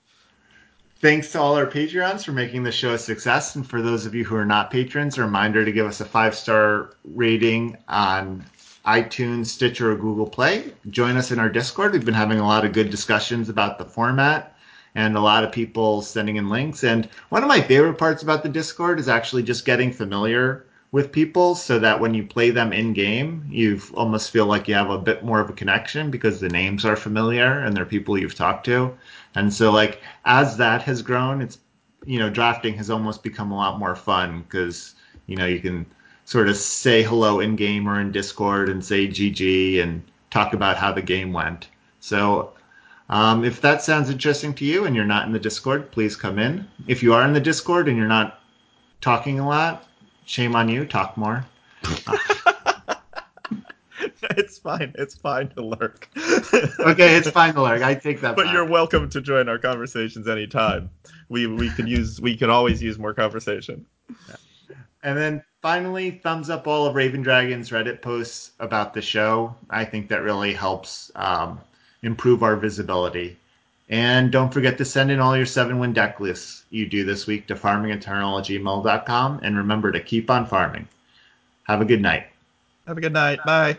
thanks to all our Patreons for making the show a success. And for those of you who are not patrons, a reminder to give us a five star rating on iTunes, Stitcher, or Google Play. Join us in our Discord. We've been having a lot of good discussions about the format and a lot of people sending in links. And one of my favorite parts about the Discord is actually just getting familiar with people so that when you play them in game, you almost feel like you have a bit more of a connection because the names are familiar and they're people you've talked to. And so, like, as that has grown, it's, you know, drafting has almost become a lot more fun because, you know, you can sort of say hello in game or in Discord and say GG and talk about how the game went. So, um, if that sounds interesting to you and you're not in the Discord, please come in. If you are in the Discord and you're not talking a lot, shame on you. Talk more. it's fine. It's fine to lurk. Okay, it's fine, to lurk. I take that. But back. you're welcome to join our conversations anytime. We we can use we can always use more conversation. And then finally, thumbs up all of Raven Dragon's Reddit posts about the show. I think that really helps um, improve our visibility. And don't forget to send in all your seven win deck lists you do this week to farmingeternal@gmail.com. And remember to keep on farming. Have a good night. Have a good night. Bye.